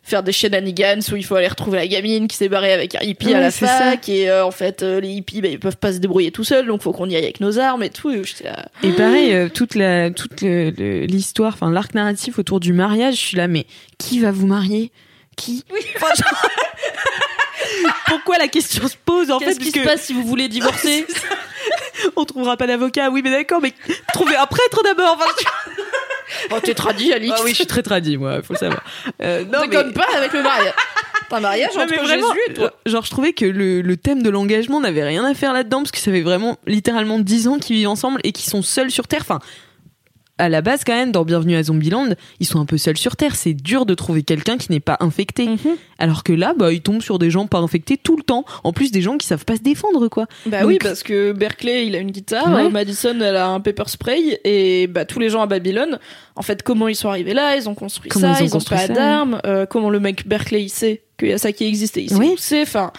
faire des shenanigans où il faut aller retrouver la gamine qui s'est barrée avec un hippie à la fac et euh, en fait euh, les hippies bah, ils peuvent pas se débrouiller tout seuls donc faut qu'on y aille avec nos armes et tout. Et là Et pareil, euh, toute la toute l'histoire, enfin l'arc narratif autour du mariage, je suis là, mais qui va vous marier? Qui? Enfin, genre- Pour- quoi la question se pose en fait Qu'est-ce qui se passe si vous voulez divorcer? On trouvera pas d'avocat. Oui, mais d'accord, mais trouvez un prêtre d'abord. Enfin, Oh, t'es tradit, Alix. Ah oui, je suis très tradie, moi, faut le savoir. Euh, non, mais- Déconne pas avec le mariage. T'as un mariage entre vraiment, Jésus et toi. genre je trouvais que le, le thème de l'engagement n'avait rien à faire là-dedans parce que ça fait vraiment littéralement 10 ans qu'ils vivent ensemble et qu'ils sont seuls sur Terre. Enfin, à la base quand même, dans Bienvenue à Zombieland, ils sont un peu seuls sur Terre. C'est dur de trouver quelqu'un qui n'est pas infecté. Mhm. Alors que là, bah, ils tombent sur des gens pas infectés tout le temps. En plus, des gens qui savent pas se défendre, quoi. Bah Donc- oui, parce que Berkeley, il a une guitare, Ouais. Madison, elle a un pepper spray, et bah tous les gens à Babylone, en fait, comment ils sont arrivés là? Ils ont construit Comment ça, ils ont ils ont construit pas d'armes, euh, comment le mec Berkeley il sait qu'il y a ça qui existe et il sait Oui. où c'est, enfin...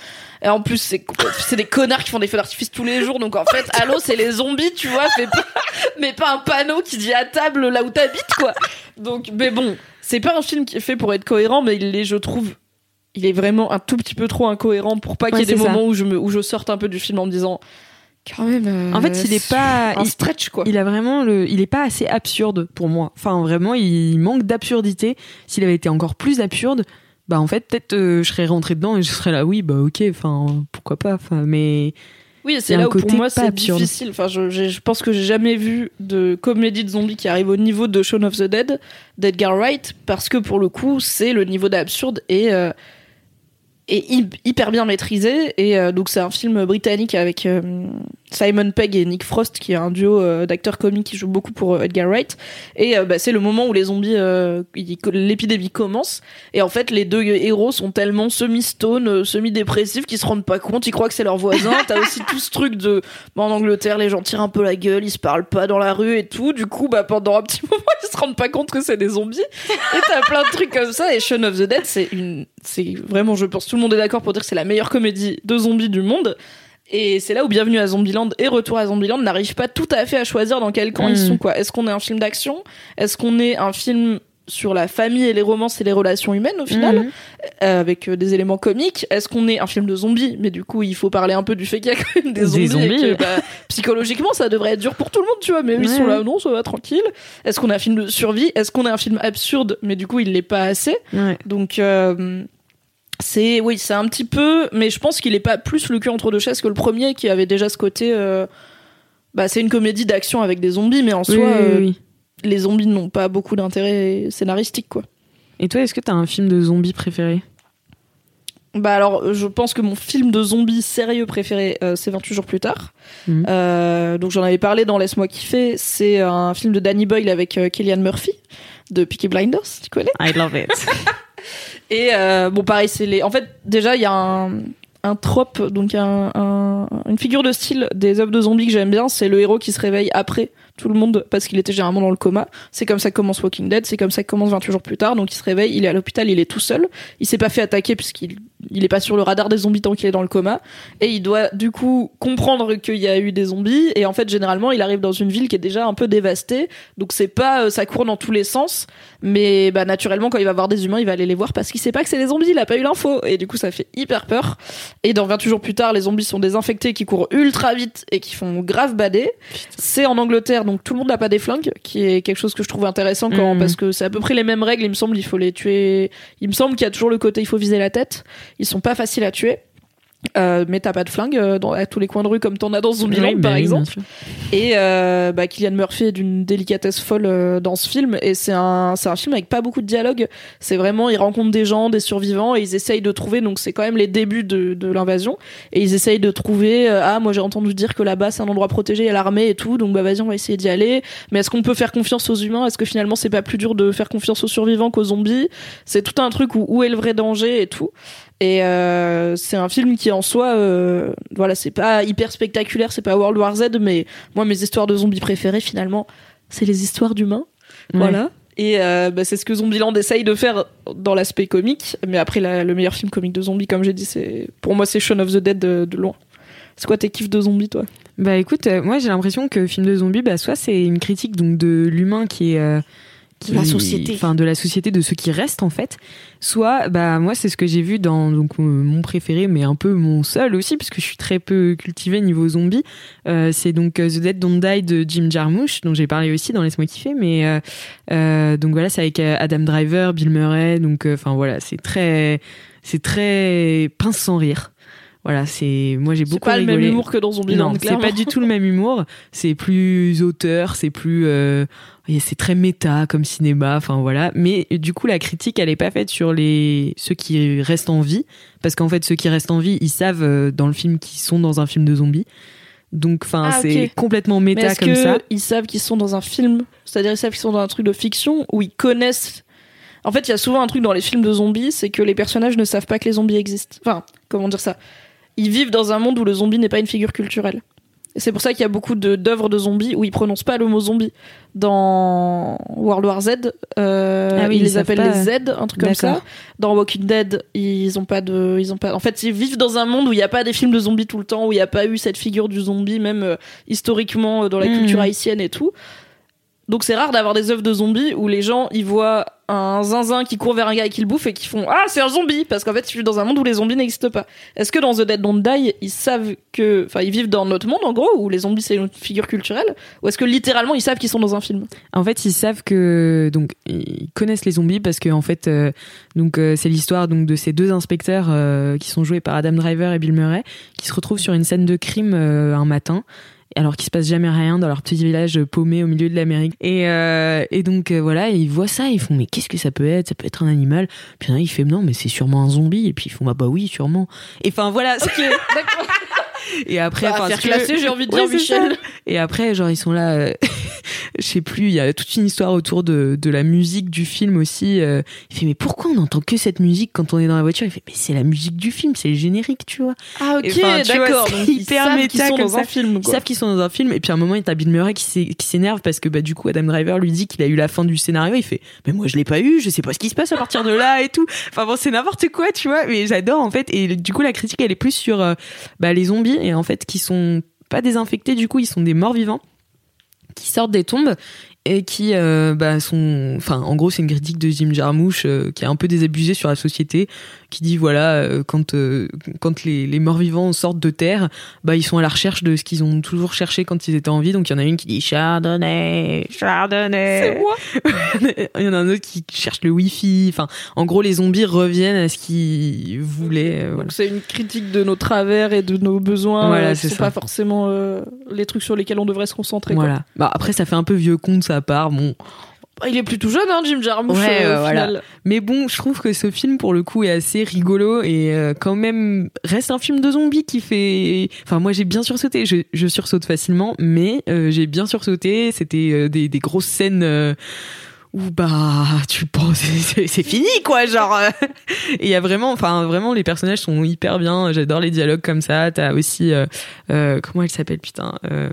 Et en plus, c'est des connards qui font des feux d'artifice tous les jours, donc en fait, allô, c'est les zombies, tu vois, mais pas, mais pas un panneau qui dit à table là où t'habites, quoi. Donc, mais bon, c'est pas un film qui est fait pour être cohérent, mais il est, je trouve, il est vraiment un tout petit peu trop incohérent pour pas qu'il y ait Ouais, des ça. moments où je, me, où je sorte un peu du film en me disant, quand même. euh, En fait, il est pas, un il- stretch, quoi. Il a vraiment le, il est pas assez absurde pour moi. Enfin, vraiment, il manque d'absurdité. S'il avait été encore plus absurde, bah en fait, peut-être euh, je serais rentré dedans et je serais là, oui, bah ok, enfin pourquoi pas. Enfin, mais Oui, c'est là où pour moi c'est difficile. Enfin, je, je pense que j'ai jamais vu de comédie de zombies qui arrive au niveau de Shaun of the Dead d'Edgar Wright parce que pour le coup c'est le niveau d'absurde et euh, hy- hyper bien maîtrisé et euh, donc c'est un film britannique avec Simon Pegg et Nick Frost qui est un duo euh, d'acteurs comiques qui joue beaucoup pour euh, Edgar Wright. Et euh, bah, c'est le moment où les zombies l'épidémie commence. Et en fait les deux héros sont tellement semi-stone semi-dépressifs qu'ils se rendent pas compte. Ils croient que c'est leur voisin t'as aussi tout ce truc de bah, en Angleterre les gens tirent un peu la gueule ils se parlent pas dans la rue et tout. Du coup bah pendant un petit moment ils se rendent pas compte que c'est des zombies. Et t'as plein de trucs comme ça. Et Shaun of the Dead c'est une c'est vraiment je pense tout le monde est d'accord pour dire que c'est la meilleure comédie de zombies du monde et c'est là où Bienvenue à Zombieland et Retour à Zombieland n'arrivent pas tout à fait à choisir dans quel camp ils Mhm. sont quoi est-ce qu'on est un film d'action? Est-ce qu'on est un film sur la famille et les romances et les relations humaines au final? Mhm. euh, avec euh, des éléments comiques Est-ce qu'on est un film de zombies? Mais du coup, il faut parler un peu du fait qu'il y a quand même des Des zombies. et que, bah, psychologiquement, ça devrait être dur pour tout le monde, tu vois. Mais eux, ils sont là, non, ça va tranquille. Est-ce qu'on est un film de survie? Est-ce qu'on est un film absurde? Mais du coup, il l'est pas assez. Ouais. Donc, euh, c'est oui, c'est un petit peu. Mais je pense qu'il est pas plus le cul entre deux chaises que le premier, qui avait déjà ce côté. euh, bah, c'est une comédie d'action avec des zombies, mais en Oui, soi, oui, euh, les zombies n'ont pas beaucoup d'intérêt scénaristique, quoi. Et toi, est-ce que t'as un film de zombies préféré? Bah alors, je pense que mon film de zombies sérieux préféré, euh, c'est 28 jours plus tard. Mhm. Euh, donc j'en avais parlé dans Laisse-moi kiffer. C'est un film de Danny Boyle avec Killian Murphy de Peaky Blinders, tu connais? I love it. Et euh, bon, pareil, c'est les. En fait, déjà, il y a un, un trope, donc un, un- une figure de style des œuvres de zombies que j'aime bien. C'est le héros qui se réveille après tout le monde parce qu'il était généralement dans le coma. C'est comme ça que commence Walking Dead. C'est comme ça que commence 28 jours plus tard. Donc il se réveille, il est à l'hôpital, il est tout seul. Il s'est pas fait attaquer puisqu'il il est pas sur le radar des zombies tant qu'il est dans le coma. Et il doit du coup comprendre qu'il y a eu des zombies. Et en fait, généralement, il arrive dans une ville qui est déjà un peu dévastée. Donc c'est pas, euh, ça court dans tous les sens. Mais bah, naturellement, quand il va voir des humains, il va aller les voir parce qu'il sait pas que c'est des zombies. Il a pas eu l'info. Et du coup, ça fait hyper peur. Et dans 28 jours plus tard, les zombies sont désinfectés, qui courent ultra vite et qui font grave bader. C'est en Angleterre, donc tout le monde n'a pas des flingues, qui est quelque chose que je trouve intéressant quand, Mhm. parce que c'est à peu près les mêmes règles. Il me semble, il faut les tuer. Il me semble qu'il y a toujours le côté, il faut viser la tête. Ils sont pas faciles à tuer. Euh, mais t'as pas de flingue euh, dans, à tous les coins de rue comme t'en as dans Zombieland Oui, par oui, exemple. Et euh, bah, Kylian Murphy est d'une délicatesse folle euh, dans ce film. Et c'est un, c'est un film avec pas beaucoup de dialogue. C'est vraiment, ils rencontrent des gens, des survivants, et ils essayent de trouver. Donc c'est quand même les débuts de, de l'invasion. Et ils essayent de trouver. euh, ah, moi j'ai entendu dire que là-bas c'est un endroit protégé, il y a l'armée et tout. Donc bah vas-y, on va essayer d'y aller. Mais est-ce qu'on peut faire confiance aux humains? Est-ce que finalement c'est pas plus dur de faire confiance aux survivants qu'aux zombies? C'est tout un truc où où est le vrai danger et tout. Et euh, c'est un film qui en soi, euh, voilà, c'est pas hyper spectaculaire, c'est pas World War Z, mais moi mes histoires de zombies préférées finalement, c'est les histoires d'humains, Ouais. voilà. Et euh, bah, c'est ce que Zombieland essaye de faire dans l'aspect comique, mais après la- le meilleur film comique de zombies, comme j'ai dit, c'est pour moi c'est Shaun of the Dead de, de loin. C'est quoi tes kiffs de zombies, toi? Bah écoute, moi j'ai l'impression que film de zombies, bah soit c'est une critique donc de l'humain qui est qui, De la société. enfin de la société de ceux qui restent en fait. Soit bah moi c'est ce que j'ai vu dans donc euh, mon préféré, mais un peu mon seul aussi puisque je suis très peu cultivée niveau zombies. Euh, c'est donc euh, The Dead Don't Die de Jim Jarmusch dont j'ai parlé aussi dans Laisse-moi kiffer, mais euh, euh, donc voilà c'est avec Adam Driver, Bill Murray, donc euh, enfin voilà c'est très c'est très pince sans rire. Voilà, c'est moi j'ai C'est beaucoup pas le même humour que dans Zombieland, Non, c'est pas du tout le même humour. C'est plus auteur, c'est plus, euh, c'est très méta comme cinéma. Enfin voilà. Mais du coup, la critique, elle est pas faite sur les ceux qui restent en vie, parce qu'en fait, ceux qui restent en vie, ils savent euh, dans le film qu'ils sont dans un film de zombies. Donc, enfin, Ah, c'est complètement méta comme que ça. ils savent qu'ils sont dans un film? C'est-à-dire ils savent qu'ils sont dans un truc de fiction où ils connaissent? En fait, il y a souvent un truc dans les films de zombies, c'est que les personnages ne savent pas que les zombies existent. Enfin, comment dire ça? Ils vivent dans un monde où le zombie n'est pas une figure culturelle. Et c'est pour ça qu'il y a beaucoup d'œuvres de, zombies où ils prononcent pas le mot zombie. Dans World War Z, euh, Ah oui, ils ils les appellent pas. les Z, un truc comme ça. Dans Walking Dead, ils ont pas de, ils ont pas. En fait, ils vivent dans un monde où il n'y a pas des films de zombies tout le temps, où il n'y a pas eu cette figure du zombie, même euh, historiquement euh, dans la Mhm. culture haïtienne et tout. Donc c'est rare d'avoir des œuvres de zombies où les gens ils voient un zinzin qui court vers un gars et qui le bouffe et qui font ah c'est un zombie parce qu'en fait ils vivent dans un monde où les zombies n'existent pas. Est-ce que dans The Dead Don't Die ils savent que enfin ils vivent dans notre monde en gros où les zombies c'est une figure culturelle? Ou est-ce que littéralement ils savent qu'ils sont dans un film? En fait, ils savent que donc ils connaissent les zombies parce que en fait, euh, donc euh, c'est l'histoire donc de ces deux inspecteurs euh, qui sont joués par Adam Driver et Bill Murray qui se retrouvent sur une scène de crime un matin. Alors qu'il se passe jamais rien dans leur petit village paumé au milieu de l'Amérique. Et, euh, et donc euh, voilà, ils voient ça, ils font mais qu'est-ce que ça peut être? Ça peut être un animal. Puis il fait non mais c'est sûrement un zombie. Et puis ils font bah bah oui sûrement. Et enfin voilà. Ok d'accord. Et après, Bah, enfin, faire ce que- classer j'ai envie de Ouais, dire Michel. ça. Et après, genre, ils sont là, euh, je sais plus, il y a toute une histoire autour de, de la musique du film aussi. euh, il fait, mais pourquoi on n'entend que cette musique quand on est dans la voiture? Il fait, mais c'est la musique du film, c'est le générique, tu vois. Ah ok d'accord ils savent qu'ils sont comme dans ça. un film Ils savent qu'ils sont dans un film, et puis à un moment, il y a Bill Murray qui s'énerve parce que, bah, du coup, Adam Driver lui dit qu'il a eu la fin du scénario. Il fait, mais moi, je l'ai pas eu, je sais pas ce qui se passe à partir de là et tout. Enfin bon, c'est n'importe quoi, tu vois. Mais j'adore, en fait. Et du coup, la critique, elle est plus sur euh, bah, les zombies, et en fait, qui sont pas désinfectés, du coup, ils sont des morts vivants qui sortent des tombes et qui euh, bah, sont enfin en gros c'est une critique de Jim Jarmusch euh, qui est un peu désabusé sur la société qui dit voilà euh, quand quand les, les morts vivants sortent de terre bah ils sont à la recherche de ce qu'ils ont toujours cherché quand ils étaient en vie donc il y en a une qui dit chardonnay chardonnay C'est il y en a un autre qui cherche le wifi enfin en gros les zombies reviennent à ce qu'ils voulaient voilà. Donc c'est une critique de nos travers et de nos besoins. Voilà, c'est ça. pas forcément les trucs sur lesquels on devrait se concentrer. quoi. voilà bah après ça fait un peu vieux con de sa part bon Il est plutôt jeune, hein, Jim Jarmusch. Ouais, euh, voilà. final. Mais bon, je trouve que ce film, pour le coup, est assez rigolo et euh, quand même reste un film de zombies qui fait. Enfin, moi, j'ai bien sursauté. Je, je sursaute facilement, mais euh, j'ai bien sursauté. C'était euh, des, des grosses scènes. euh, où bah tu penses c'est fini quoi genre euh. et il y a vraiment enfin vraiment les personnages sont hyper bien j'adore les dialogues comme ça t'as aussi euh, euh, comment elle s'appelle putain euh,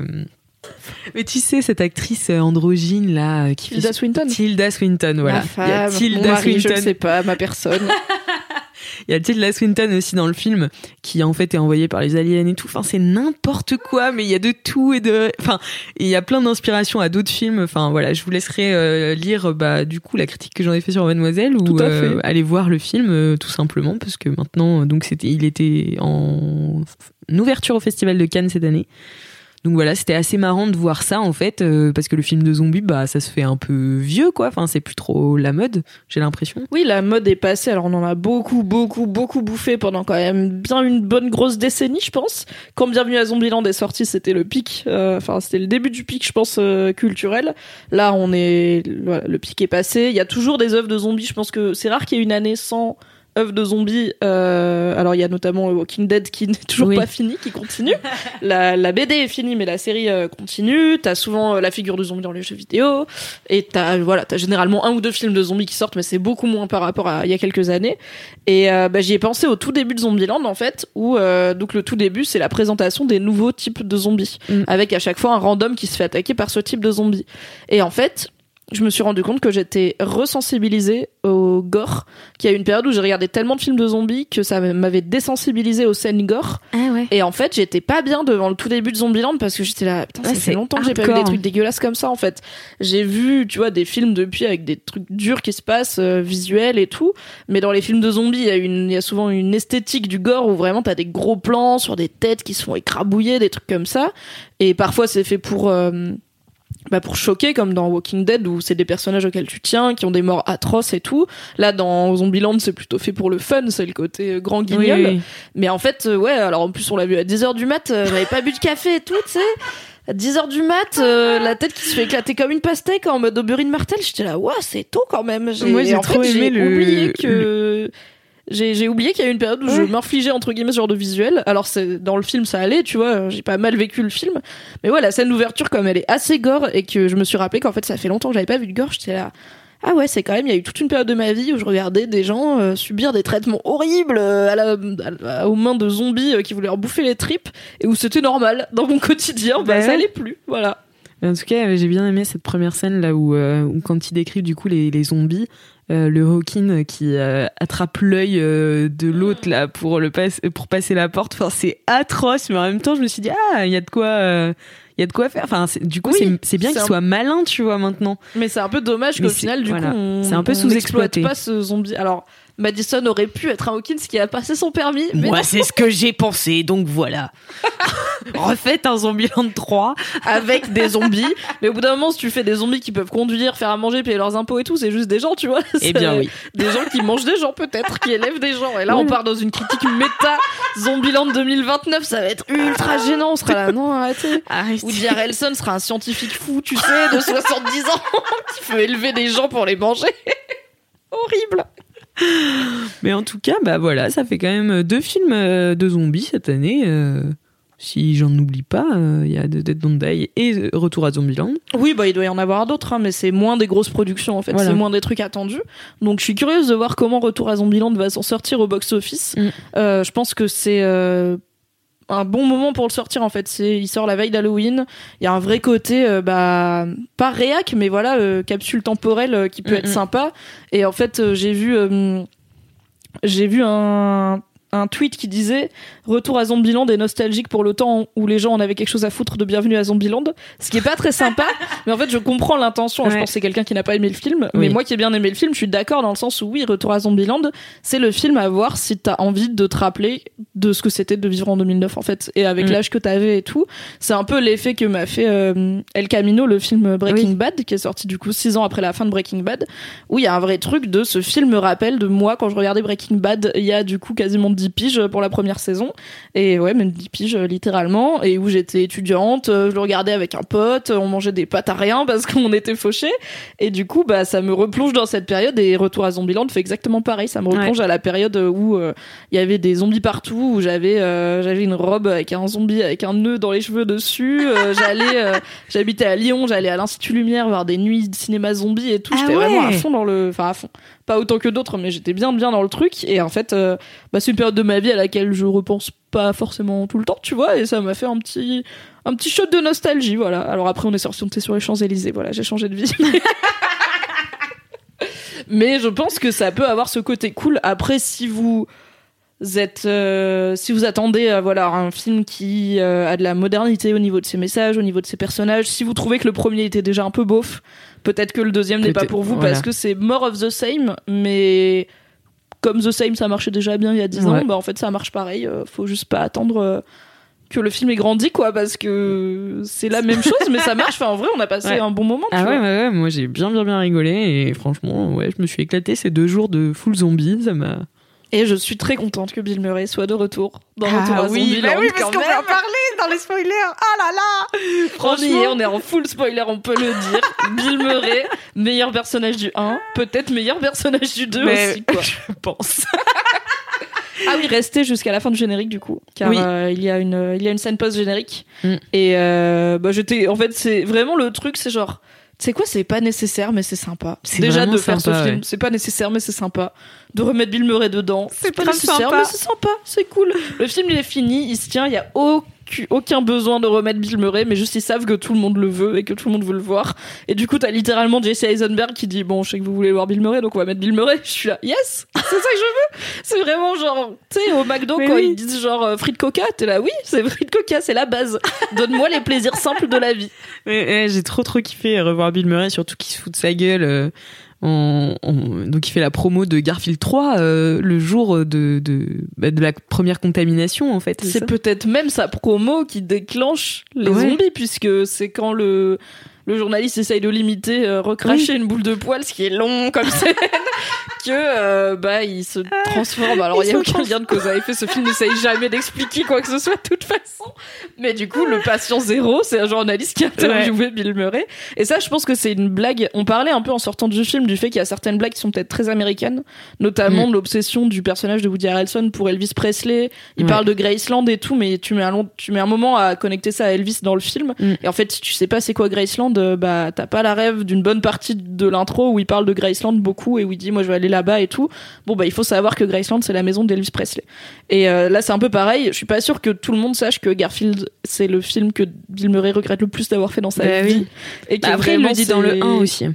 mais tu sais cette actrice euh, androgyne là euh, qui fait Tilda Swinton. Tilda Swinton, voilà. Ma Il y a femme, Tilda mon mari, je Swinton. ne sais pas, ma personne. Il y a Tilda Swinton aussi dans le film, qui en fait est envoyée par les aliens et tout. Enfin, c'est n'importe quoi, mais il y a de tout et de. Enfin, il y a plein d'inspirations à d'autres films. Enfin, voilà, je vous laisserai euh, lire, bah, du coup, la critique que j'en ai fait sur Mademoiselle ou euh, aller voir le film, euh, tout simplement, parce que maintenant, donc c'était, il était en ouverture au Festival de Cannes cette année. Donc voilà, c'était assez marrant de voir ça en fait, euh, parce que le film de zombie, bah ça se fait un peu vieux quoi. Enfin, c'est plus trop la mode, j'ai l'impression. Oui, la mode est passée. Alors, on en a beaucoup, beaucoup, beaucoup bouffé pendant quand même bien une bonne grosse décennie, je pense. Quand Bienvenue à Zombieland est sorti, c'était le pic. euh, Enfin, c'était le début du pic, je pense, euh, culturel. Là, on est, voilà, le pic est passé. Il y a toujours des œuvres de zombies. Je pense que c'est rare qu'il y ait une année sans œuvres de zombies. Euh, alors, il y a notamment Walking Dead qui n'est toujours Oui. pas fini, qui continue. la, la BD est finie, mais la série euh, continue. T'as souvent euh, la figure de zombie dans les jeux vidéo. Et t'as voilà, t'as généralement un ou deux films de zombies qui sortent, mais c'est beaucoup moins par rapport à il y a quelques années. Et euh, bah, j'y ai pensé au tout début de Zombieland en fait, où euh, donc le tout début c'est la présentation des nouveaux types de zombies, Mm. avec à chaque fois un random qui se fait attaquer par ce type de zombie. Et en fait, je me suis rendu compte que j'étais resensibilisée au gore, qu'il y a eu une période où j'ai regardé tellement de films de zombies que ça m'avait désensibilisée aux scènes gore. Ah ouais. Et en fait, j'étais pas bien devant le tout début de Zombieland parce que j'étais là, putain, ça fait longtemps que j'ai pas vu des trucs dégueulasses comme ça en fait. J'ai vu, tu vois, des films depuis avec des trucs durs qui se passent, euh, visuels et tout. Mais dans les films de zombies, il y a une, il y a souvent une esthétique du gore où vraiment t'as des gros plans sur des têtes qui se font écrabouiller, des trucs comme ça. Et parfois c'est fait pour, euh, bah pour choquer comme dans Walking Dead où c'est des personnages auxquels tu tiens qui ont des morts atroces et tout. Là dans Zombieland c'est plutôt fait pour le fun c'est le côté euh, grand guignol. Oui, oui. mais en fait euh, ouais alors en plus on l'a vu à 10h du mat euh, j'avais pas bu de café et tout tu sais. À 10h du mat euh, la tête qui se fait éclater comme une pastèque en mode Auberine Martel j'étais là ouais c'est tôt quand même. Moi, j'ai en trop fait, aimé j'ai le- oublié que j'ai oublié qu'il y a eu une période où je m'infligeais entre guillemets ce genre de visuel. Alors c'est dans le film ça allait, tu vois, j'ai pas mal vécu le film. Mais ouais, la scène d'ouverture comme elle est assez gore et que je me suis rappelé qu'en fait ça fait longtemps que j'avais pas vu de gore, j'étais là ah ouais, c'est quand même, il y a eu toute une période de ma vie où je regardais des gens euh, subir des traitements horribles euh, à la, à aux mains de zombies euh, qui voulaient leur bouffer les tripes et où c'était normal dans mon quotidien. Bah, Bah ça allait plus, voilà. En tout cas, j'ai bien aimé cette première scène là où, où quand il décrit du coup les, les zombies, euh, le Hawking qui euh, attrape l'œil euh, de l'autre là pour le passe, pour passer la porte. Enfin, c'est atroce, mais en même temps, je me suis dit ah, il y a de quoi, il y a de quoi faire. Enfin, du coup, Oui, c'est- bien qu'il un- soit malin, tu vois maintenant. Mais c'est un peu dommage qu'au final, du voilà. coup, on, C'est un peu sous-exploité. pas ce zombie. Alors, Madison aurait pu être un Hawkins qui a passé son permis, mais non, c'est ce que j'ai pensé, donc voilà. Refaites un Zombieland 3. avec des zombies. Mais au bout d'un moment, si tu fais des zombies qui peuvent conduire, faire à manger, payer leurs impôts et tout, c'est juste des gens, tu vois. Eh bien oui. Des gens qui mangent des gens, peut-être, qui élèvent des gens. Et là, on part dans une critique méta Zombieland 2029. Ça va être ultra gênant. On sera là, non, arrêtez. Woody Harrelson sera un scientifique fou, tu sais, de 70 ans, qui peut élever des gens pour les manger. Horrible. Mais en tout cas, bah voilà, ça fait quand même deux films euh, de zombies cette année. euh, si j'en oublie pas, euh, il y a Dead Don't Die et euh, Retour à Zombieland. Oui, bah il doit y en avoir d'autres, hein, mais c'est moins des grosses productions en fait, Voilà. c'est moins des trucs attendus. Donc je suis curieuse de voir comment Retour à Zombieland va s'en sortir au box-office. Mm. Euh, je pense que c'est euh, un bon moment pour le sortir en fait. C'est, il sort la veille d'Halloween. Il y a un vrai côté, euh, bah pas réac, mais voilà euh, capsule temporelle euh, qui peut Mm, être mm. sympa. Et en fait, j'ai vu, j'ai vu un un tweet qui disait Retour à Zombieland est nostalgique pour le temps où les gens en avaient quelque chose à foutre de Bienvenue à Zombieland, ce qui est pas très sympa, mais en fait je comprends l'intention, je pense que c'est quelqu'un qui n'a pas aimé le film, mais moi qui ai bien aimé le film, je suis d'accord dans le sens où oui, Retour à Zombieland, c'est le film à voir si t'as envie de te rappeler de ce que c'était de vivre en 2009 en fait, et avec Mm. l'âge que t'avais et tout, c'est un peu l'effet que m'a fait euh, El Camino, le film Breaking Oui. Bad, qui est sorti du coup six ans après la fin de Breaking Bad, où il y a un vrai truc de ce film me rappelle de moi quand je regardais Breaking Bad. Il y a du coup quasiment 10 piges pour la première saison et ouais même 10 piges euh, littéralement. Et où j'étais étudiante euh, je le regardais avec un pote on mangeait des pâtes à rien parce qu'on était fauchés. Et du coup bah ça me replonge dans cette période. Et Retour à Zombieland fait exactement pareil. Ça me replonge à la période où euh, il y avait des zombies partout où j'avais euh, j'avais une robe avec un zombie avec un nœud dans les cheveux dessus. Euh, j'allais j'habitais à Lyon j'allais à l'Institut Lumière voir des nuits de cinéma zombie et tout. Ah j'étais vraiment à fond dans le enfin à fond. Pas autant que d'autres mais j'étais bien bien dans le truc. Et en fait euh, bah, c'est une période de ma vie à laquelle je repense pas forcément tout le temps tu vois et ça m'a fait un petit un petit shot de nostalgie voilà. Alors après on est sorti sur les Champs Élysées voilà j'ai changé de vie. Mais je pense que ça peut avoir ce côté cool. Après si vous êtes euh, si vous attendez à voilà un film qui euh, a de la modernité au niveau de ses messages au niveau de ses personnages si vous trouvez que le premier était déjà un peu beauf peut-être que le deuxième n'est pas pour vous voilà. parce que c'est more of the same mais comme The Same ça marchait déjà bien il y a 10 Ouais. ans bah en fait ça marche pareil euh, faut juste pas attendre euh, que le film ait grandi quoi parce que c'est la même chose mais ça marche enfin en vrai on a passé Ouais. un bon moment tu Ah ouais, ouais, ouais, moi j'ai bien, bien, bien rigolé et franchement, ouais, je me suis éclaté ces deux jours de full zombie, ça m'a. Et je suis très contente que Bill Murray soit de retour dans Ah Retour à oui, Zombieland, bah oui, parce qu'on va en parler dans les spoilers. Ah là là On y est, Franchement, on est en full spoiler, on peut le dire. Bill Murray, meilleur personnage du 1, peut-être meilleur personnage du 2 Mais- aussi, quoi. je pense. Ah oui, restez jusqu'à la fin du générique, du coup. Car Oui. euh, il, y a une, il y a une scène post-générique. Mm. Et euh, bah, j'étais. En fait, c'est vraiment le truc, c'est genre. Tu sais quoi, c'est pas nécessaire, mais c'est sympa. C'est Déjà de faire sympa, ce film, ouais. c'est pas nécessaire, mais c'est sympa. De remettre Bill Murray dedans, c'est nécessaire, sympa. mais c'est sympa, c'est cool. Le film, il est fini, il se tient, il y a aucun, aucun besoin de remettre Bill Murray, mais juste ils savent que tout le monde le veut et que tout le monde veut le voir. Et du coup, t'as littéralement Jesse Eisenberg qui dit Bon, je sais que vous voulez voir Bill Murray, donc on va mettre Bill Murray. Je suis là, yes, c'est ça que je veux. C'est vraiment genre, tu sais, au McDo, Mais quand oui. ils disent genre euh, frites coca, t'es là, oui, c'est frites coca, c'est la base. Donne-moi les plaisirs simples de la vie. Ouais, j'ai trop trop kiffé revoir Bill Murray, surtout qu'il se fout de sa gueule. euh, donc il fait la promo de Garfield 3 euh, le jour de, de, bah, de la première contamination en fait. C'est peut-être même sa promo qui déclenche les Ouais. zombies, puisque c'est quand le. Le journaliste essaye de l'imiter, euh, recracher une boule de poil, ce qui est long comme scène, que euh, bah il se transforme. Alors il y a aucun lien de cause à effet. Ce film n'essaye jamais d'expliquer quoi que ce soit de toute façon. Mais du coup, le patient zéro, c'est un journaliste qui a interviewé Bill Murray. Et ça, je pense que c'est une blague. On parlait un peu en sortant du film du fait qu'il y a certaines blagues qui sont peut-être très américaines, notamment Mm. l'obsession du personnage de Woody Harrelson pour Elvis Presley. Il Ouais. parle de Graceland et tout, mais tu mets un long, tu mets un moment à connecter ça à Elvis dans le film. Mm. Et en fait, si tu sais pas c'est quoi Graceland, bah t'as pas la rêve d'une bonne partie de l'intro où il parle de Graceland beaucoup et où il dit moi je vais aller là-bas et tout. Bon bah il faut savoir que Graceland c'est la maison d'Elvis Presley. Et euh, là c'est un peu pareil. Je suis pas sûre que tout le monde sache que Garfield c'est le film que Bill Murray regrette le plus d'avoir fait dans sa Bah vie. oui. Et Bah, après, il le dit dans le c'est- 1 aussi.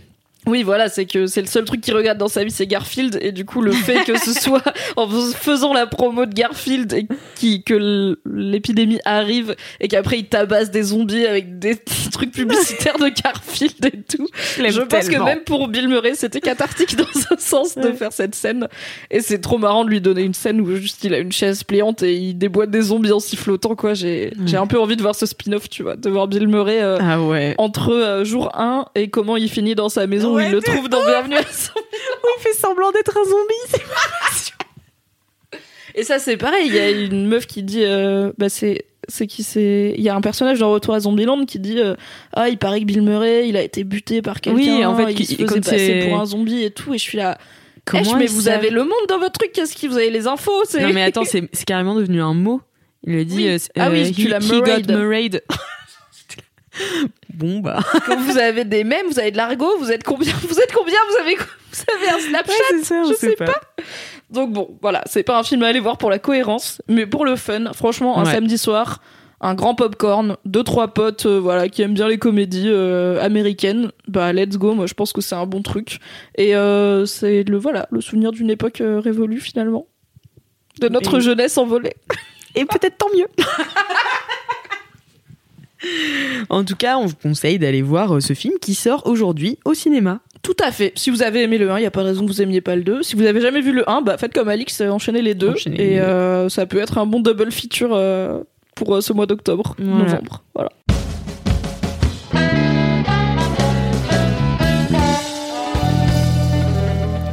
Oui, voilà, c'est que c'est le seul truc qu'il regarde dans sa vie, c'est Garfield, et du coup le fait que ce soit en fais- faisant la promo de Garfield et qui que l'épidémie arrive et qu'après il tabasse des zombies avec des trucs publicitaires de Garfield et tout. Je pense que même pour Bill Murray, c'était cathartique dans un sens de Ouais. faire cette scène. Et c'est trop marrant de lui donner une scène où juste il a une chaise pliante et il déboîte des zombies en sifflotant quoi. J'ai j'ai un peu envie de voir ce spin-off, tu vois, de voir Bill Murray. euh, Ah ouais. entre euh, jour 1 et comment il finit dans sa maison où il le trouve dans Bienvenue à son- Il fait semblant d'être un zombie. Et ça c'est pareil, il y a une meuf qui dit euh, bah c'est c'est qui c'est il y a un personnage dans Retour à Zombieland qui dit euh, ah il paraît que Bill Murray il a été buté par quelqu'un Oui, en fait, il se faisait passer pour un zombie et tout et je suis là Comment mais vous savent avez le monde dans votre truc qu'est-ce qui vous avez les infos Non mais attends, c'est carrément devenu un mot. Il le dit. Oui. euh, Ah oui, tu l'as murrayed. bon bah. quand vous avez des mèmes vous avez de l'argot vous êtes combien vous êtes combien vous avez vous avez un Snapchat ça, je sais pas. Donc bon, voilà, c'est pas un film à aller voir pour la cohérence, mais pour le fun, franchement, un Ouais. samedi soir, un grand popcorn, deux trois potes, euh, voilà, qui aiment bien les comédies euh, américaines, bah let's go. Moi, je pense que c'est un bon truc. Et euh, c'est le voilà, le souvenir d'une époque révolue finalement, de notre Et- jeunesse envolée. Et peut-être tant mieux. en tout cas, on vous conseille d'aller voir euh, ce film qui sort aujourd'hui au cinéma. Tout à fait. Si vous avez aimé le 1, il y a pas de raison que vous aimiez pas le 2. Si vous avez jamais vu le 1, bah faites comme Alix, euh, enchaînez les deux. Enchaînez les et deux. euh, ça peut être un bon double feature euh, pour ce mois d'octobre, Voilà. novembre. Voilà.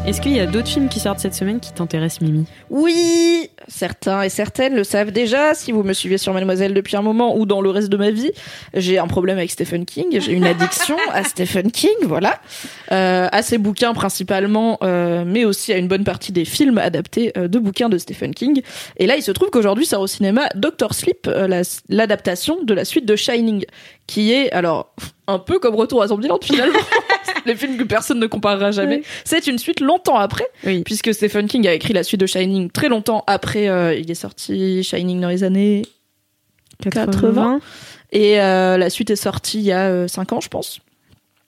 Est-ce qu'il y a d'autres films qui sortent cette semaine qui t'intéressent, Mimi? Oui, certains et certaines le savent déjà. Si vous me suivez sur Mademoiselle depuis un moment ou dans le reste de ma vie, j'ai un problème avec Stephen King. J'ai une addiction à Stephen King, voilà, euh, à ses bouquins principalement, euh, mais aussi à une bonne partie des films adaptés euh, de bouquins de Stephen King. Et là, il se trouve qu'aujourd'hui sort au cinéma Doctor Sleep, la- l'adaptation de la suite de Shining, qui est alors un peu comme Retour à Zombieland finalement. Les films que personne ne comparera jamais. C'est une suite longtemps après, Oui. puisque Stephen King a écrit la suite de Shining très longtemps après. euh, il est sorti Shining dans les années 80. et euh, la suite est sortie il y a 5 ans, je pense.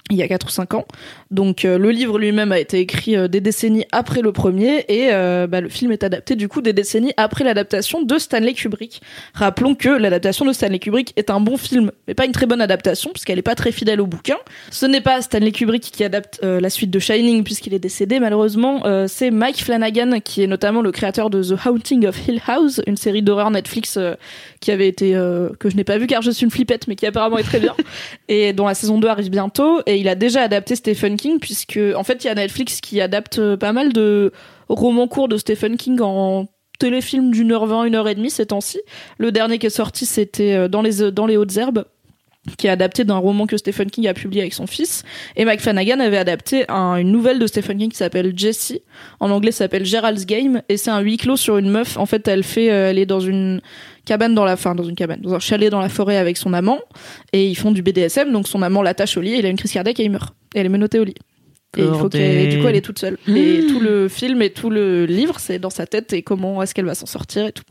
Il y a 4 ou 5 ans. Donc euh, le livre lui-même a été écrit euh, des décennies après le premier et euh, bah, le film est adapté du coup des décennies après l'adaptation de Stanley Kubrick. Rappelons que l'adaptation de Stanley Kubrick est un bon film, mais pas une très bonne adaptation puisqu'elle n'est pas très fidèle au bouquin. Ce n'est pas Stanley Kubrick qui adapte la suite de Shining puisqu'il est décédé malheureusement. C'est Mike Flanagan qui est notamment le créateur de The Haunting of Hill House, une série d'horreur Netflix qui avait été que je n'ai pas vu car je suis une flippette mais qui apparemment est très bien et dont la saison 2 arrive bientôt et il a déjà adapté Stephen King puisque en fait il y a Netflix qui adapte euh, pas mal de romans courts de Stephen King en téléfilm d'une heure vingt, une heure et demie ces temps-ci. Le dernier qui est sorti c'était euh, dans les dans les hautes herbes qui est adapté d'un roman que Stephen King a publié avec son fils. Et Mike Flanagan avait adapté un- une nouvelle de Stephen King qui s'appelle Jessie. En anglais, s'appelle Gerald's Game. Et c'est un huis clos sur une meuf. En fait, elle fait, euh, elle est dans une cabane dans la, fin, dans une cabane, dans un chalet dans la forêt avec son amant. Et ils font du BDSM. Donc son amant l'attache au lit. Il a une crise cardiaque et il meurt. Et elle est menottée au lit. Et il faut du coup, elle est toute seule. Et tout le film et tout le livre, c'est dans sa tête et comment est-ce qu'elle va s'en sortir et tout.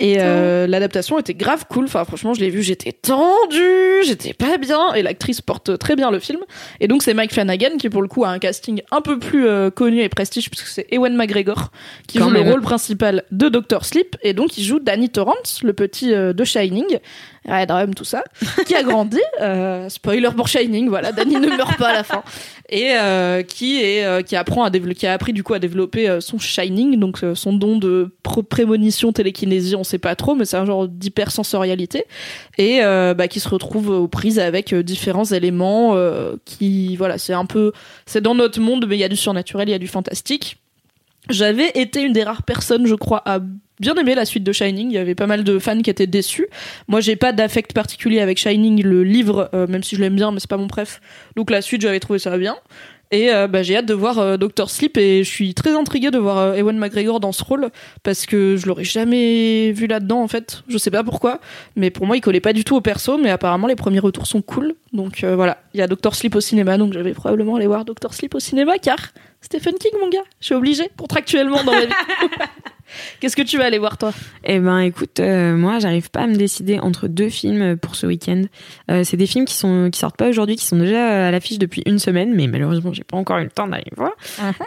Et euh, l'adaptation était grave cool. Enfin, franchement, je l'ai vu, j'étais tendue, j'étais pas bien. Et l'actrice porte très bien le film. Et donc, c'est Mike Flanagan qui, pour le coup, a un casting un peu plus euh, connu et prestige, puisque c'est Ewan McGregor qui Quand joue même. le rôle principal de Dr. Sleep. Et donc, il joue Danny Torrance, le petit euh, de Shining. Red Rum, tout ça, qui a grandi. Euh, spoiler pour Shining, voilà, Danny ne meurt pas à la fin. Et, euh, qui est euh, qui apprend à qui a appris du coup à développer son shining, donc son don de prémonition, télékinésie, on sait pas trop, mais c'est un genre d'hypersensorialité et bah, qui se retrouve aux prises avec différents éléments qui voilà, c'est un peu c'est dans notre monde, mais il y a du surnaturel, il y a du fantastique. J'avais été une des rares personnes, je crois, à bien aimer la suite de Shining. Il y avait pas mal de fans qui étaient déçus. Moi, j'ai pas d'affect particulier avec Shining, le livre, euh, même si je l'aime bien, mais c'est pas mon préf. Donc la suite, j'avais trouvé ça bien. Et euh, bah, j'ai hâte de voir euh, Doctor Sleep et je suis très intriguée de voir Ewan McGregor dans ce rôle parce que je l'aurais jamais vu là-dedans en fait. Je sais pas pourquoi, mais pour moi il collait pas du tout au perso, mais apparemment les premiers retours sont cool. Donc voilà, il y a Doctor Sleep au cinéma, donc j'avais probablement aller voir Doctor Sleep au cinéma car Stephen King mon gars, je suis obligée contractuellement dans ma vie. Qu'est-ce que tu vas aller voir toi? Eh ben, écoute, euh, moi, j'arrive pas à me décider entre deux films pour ce week-end. Euh, c'est des films qui sont qui sortent pas aujourd'hui, qui sont déjà à l'affiche depuis une semaine, mais malheureusement, j'ai pas encore eu le temps d'aller voir.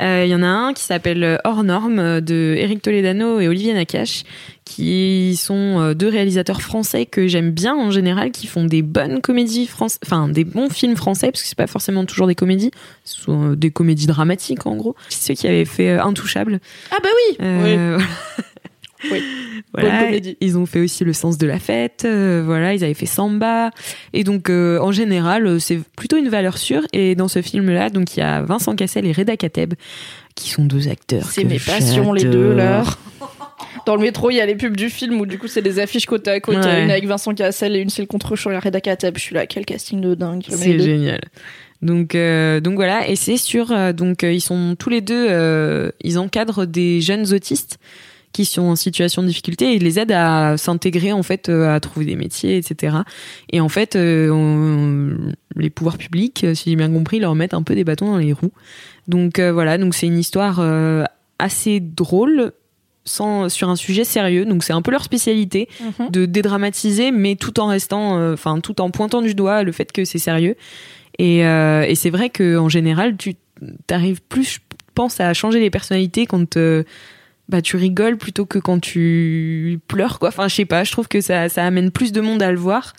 Euh, Il y en a un qui s'appelle Hors Norme euh, de Eric Toledano et Olivier Nakache, qui sont euh, deux réalisateurs français que j'aime bien en général, qui font des bonnes comédies françaises, enfin des bons films français, parce que c'est pas forcément toujours des comédies, ce sont euh, des comédies dramatiques en gros. C'est ceux qui avaient fait euh, Intouchable? Ah bah oui. Euh, Oui. Voilà, Bonne comédie. ils ont fait aussi le sens de la fête, euh, voilà, ils avaient fait Samba, et donc euh, en général c'est plutôt une valeur sûre. Et dans ce film-là, donc il y a Vincent Cassel et Reda Kateb qui sont deux acteurs. C'est mes passions les deux là. Dans le métro, il y a les pubs du film où du coup c'est des affiches côte à côte, Ouais. une avec Vincent Cassel et une c'est le contre-champ et Reda Kateb. Je suis là, quel casting de dingue. C'est génial. Donc euh, donc voilà, et c'est sur euh, donc euh, ils sont tous les deux, ils encadrent des jeunes autistes qui sont en situation de difficulté et ils les aident à s'intégrer en fait à trouver des métiers etc et en fait on- les pouvoirs publics si j'ai bien compris leur mettent un peu des bâtons dans les roues donc voilà donc c'est une histoire assez drôle sans sur un sujet sérieux. Donc c'est un peu leur spécialité Mhm. de dédramatiser mais tout en restant euh, enfin tout en pointant du doigt le fait que c'est sérieux. Et, euh, et c'est vrai que en général tu t'arrives plus je pense à changer les personnalités quand euh, bah tu rigoles plutôt que quand tu pleures quoi. Enfin je sais pas je trouve que ça ça amène plus de monde à le voir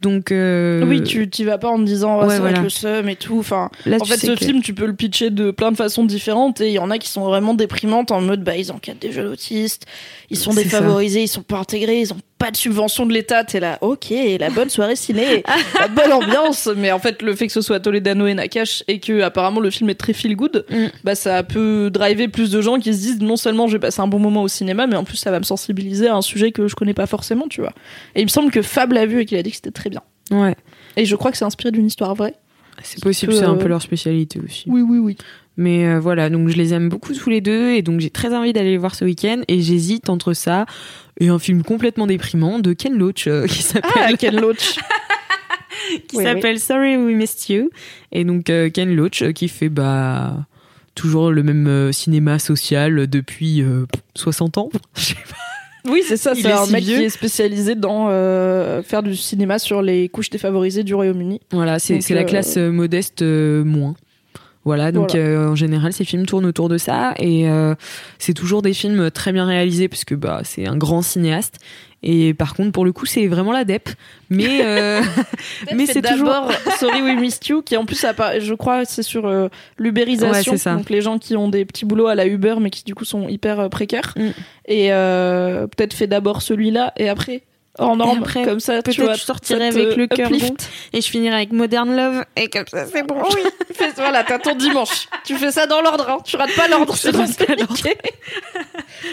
donc euh, Oui, tu t'y vas pas en te disant oh, Ouais, ça va voilà. être le seum et tout. Enfin, là, en fait, ce que- film, tu peux le pitcher de plein de façons différentes et il y en a qui sont vraiment déprimantes en mode bah ils encadrent des jeunes autistes, ils sont C'est défavorisés, ils sont pas intégrés, ils ont pas de subvention de l'État. T'es là, ok, la bonne soirée ciné, la bonne ambiance. Mais en fait, le fait que ce soit Toledano et Nakash et que apparemment le film est très feel good, Mm. bah ça peut driver plus de gens qui se disent non seulement je vais passer un bon moment au cinéma, mais en plus ça va me sensibiliser à un sujet que je connais pas forcément, tu vois. Et il me semble que Fab l'a vu et qu'il a dit que c'était très bien. ouais Et je crois que c'est inspiré d'une histoire vraie. c'est possible c'est un euh, peu leur spécialité aussi Oui, oui, oui. Mais euh, voilà, donc je les aime beaucoup tous les deux et donc j'ai très envie d'aller les voir ce week-end et j'hésite entre ça et un film complètement déprimant de Ken Loach euh, qui s'appelle Ah, Ken Loach. qui Oui, s'appelle Sorry We Missed You et donc euh, Ken Loach euh, qui fait bah toujours le même cinéma social depuis euh, 60 ans. Je sais pas. Oui, c'est ça. C'est est un si mec vieux. qui est spécialisé dans euh, faire du cinéma sur les couches défavorisées du Royaume-Uni. Voilà, c'est la classe euh, modeste euh, moins. Voilà, donc Voilà. euh, en général ces films tournent autour de ça et euh, c'est toujours des films très bien réalisés parce que bah c'est un grand cinéaste et par contre pour le coup c'est vraiment la dep mais euh, mais c'est toujours d'abord Sorry We Missed You, qui en plus, je crois, c'est sur l'ubérisation. Ouais. Donc les gens qui ont des petits boulots à la Uber, mais qui du coup sont hyper précaires. Mm. Et peut-être fait d'abord celui-là et après. En norme, après, comme ça, tu peut-être vois, je sortirai avec le cœur rond et je finirai avec Modern Love et comme ça c'est bon. Oui, fais- voilà, t'as ton dimanche. Tu fais ça dans l'ordre, hein. tu rates pas l'ordre, Je c'est pas l'ordre.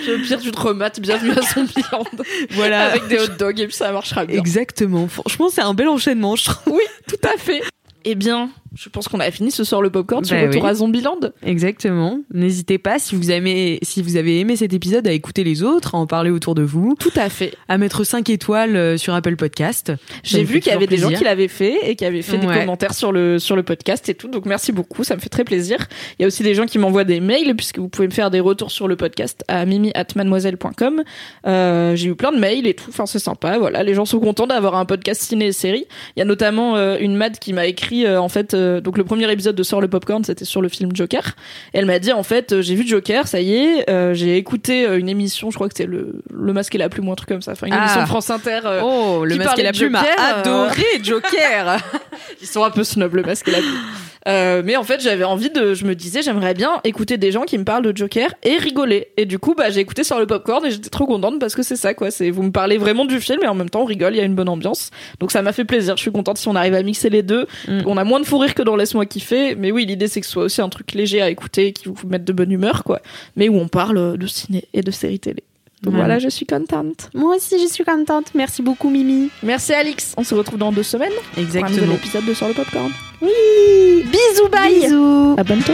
Au pire, tu te remates, bienvenue à Zombieland. Voilà. Avec des hot dogs et puis ça marchera bien. Exactement. Franchement, c'est un bel enchaînement, je trouve. Oui, tout à fait. Eh bien, je pense qu'on a fini ce soir le popcorn sur Bah Retour oui. à Zombieland. Exactement. N'hésitez pas si vous aimez si vous avez aimé cet épisode à écouter les autres, à en parler autour de vous, Tout à fait. à mettre 5 étoiles euh, sur Apple Podcast. J'ai vu qu'il y avait des gens qui l'avaient fait et qui avaient fait des commentaires sur le, sur le podcast et tout. Donc merci beaucoup, ça me fait très plaisir. Il y a aussi des gens qui m'envoient des mails puisque vous pouvez me faire des retours sur le podcast à mimi@mademoiselle.com. Euh, j'ai eu plein de mails et tout. Enfin, c'est sympa. Voilà, les gens sont contents d'avoir un podcast ciné et série. Il y a notamment euh, une Mad qui m'a écrit euh, en fait. Euh, donc le premier épisode de Sort le popcorn, c'était sur le film Joker. Et elle m'a dit en fait, euh, j'ai vu Joker, ça y est. euh, j'ai écouté euh, une émission, je crois que c'est le le masque et la plume ou un truc comme ça. Enfin, une Ah. émission de France Inter. Oh, le qui masque et la plume a Joker, euh, adoré Joker. Ils sont un peu snob, le masque et la plume. Mais en fait, j'avais envie de, je me disais, j'aimerais bien écouter des gens qui me parlent de Joker et rigoler. Et du coup, bah, j'ai écouté sur le popcorn et j'étais trop contente parce que c'est ça, quoi. C'est, vous me parlez vraiment du film et en même temps, on rigole, il y a une bonne ambiance. Donc ça m'a fait plaisir. Je suis contente si on arrive à mixer les deux. Mm. On a moins de fou que dans Laisse-moi kiffer. Mais oui, l'idée, c'est que ce soit aussi un truc léger à écouter qui vous mette de bonne humeur, quoi. Mais où on parle de ciné et de séries télé. Donc voilà, je suis contente. Moi aussi, je suis contente. Merci beaucoup, Mimi. Merci Alix. On se retrouve dans deux semaines pour un nouvel Exactement. épisode de Sur le Popcorn. Oui. Bisous, bye. Bisous. À bientôt.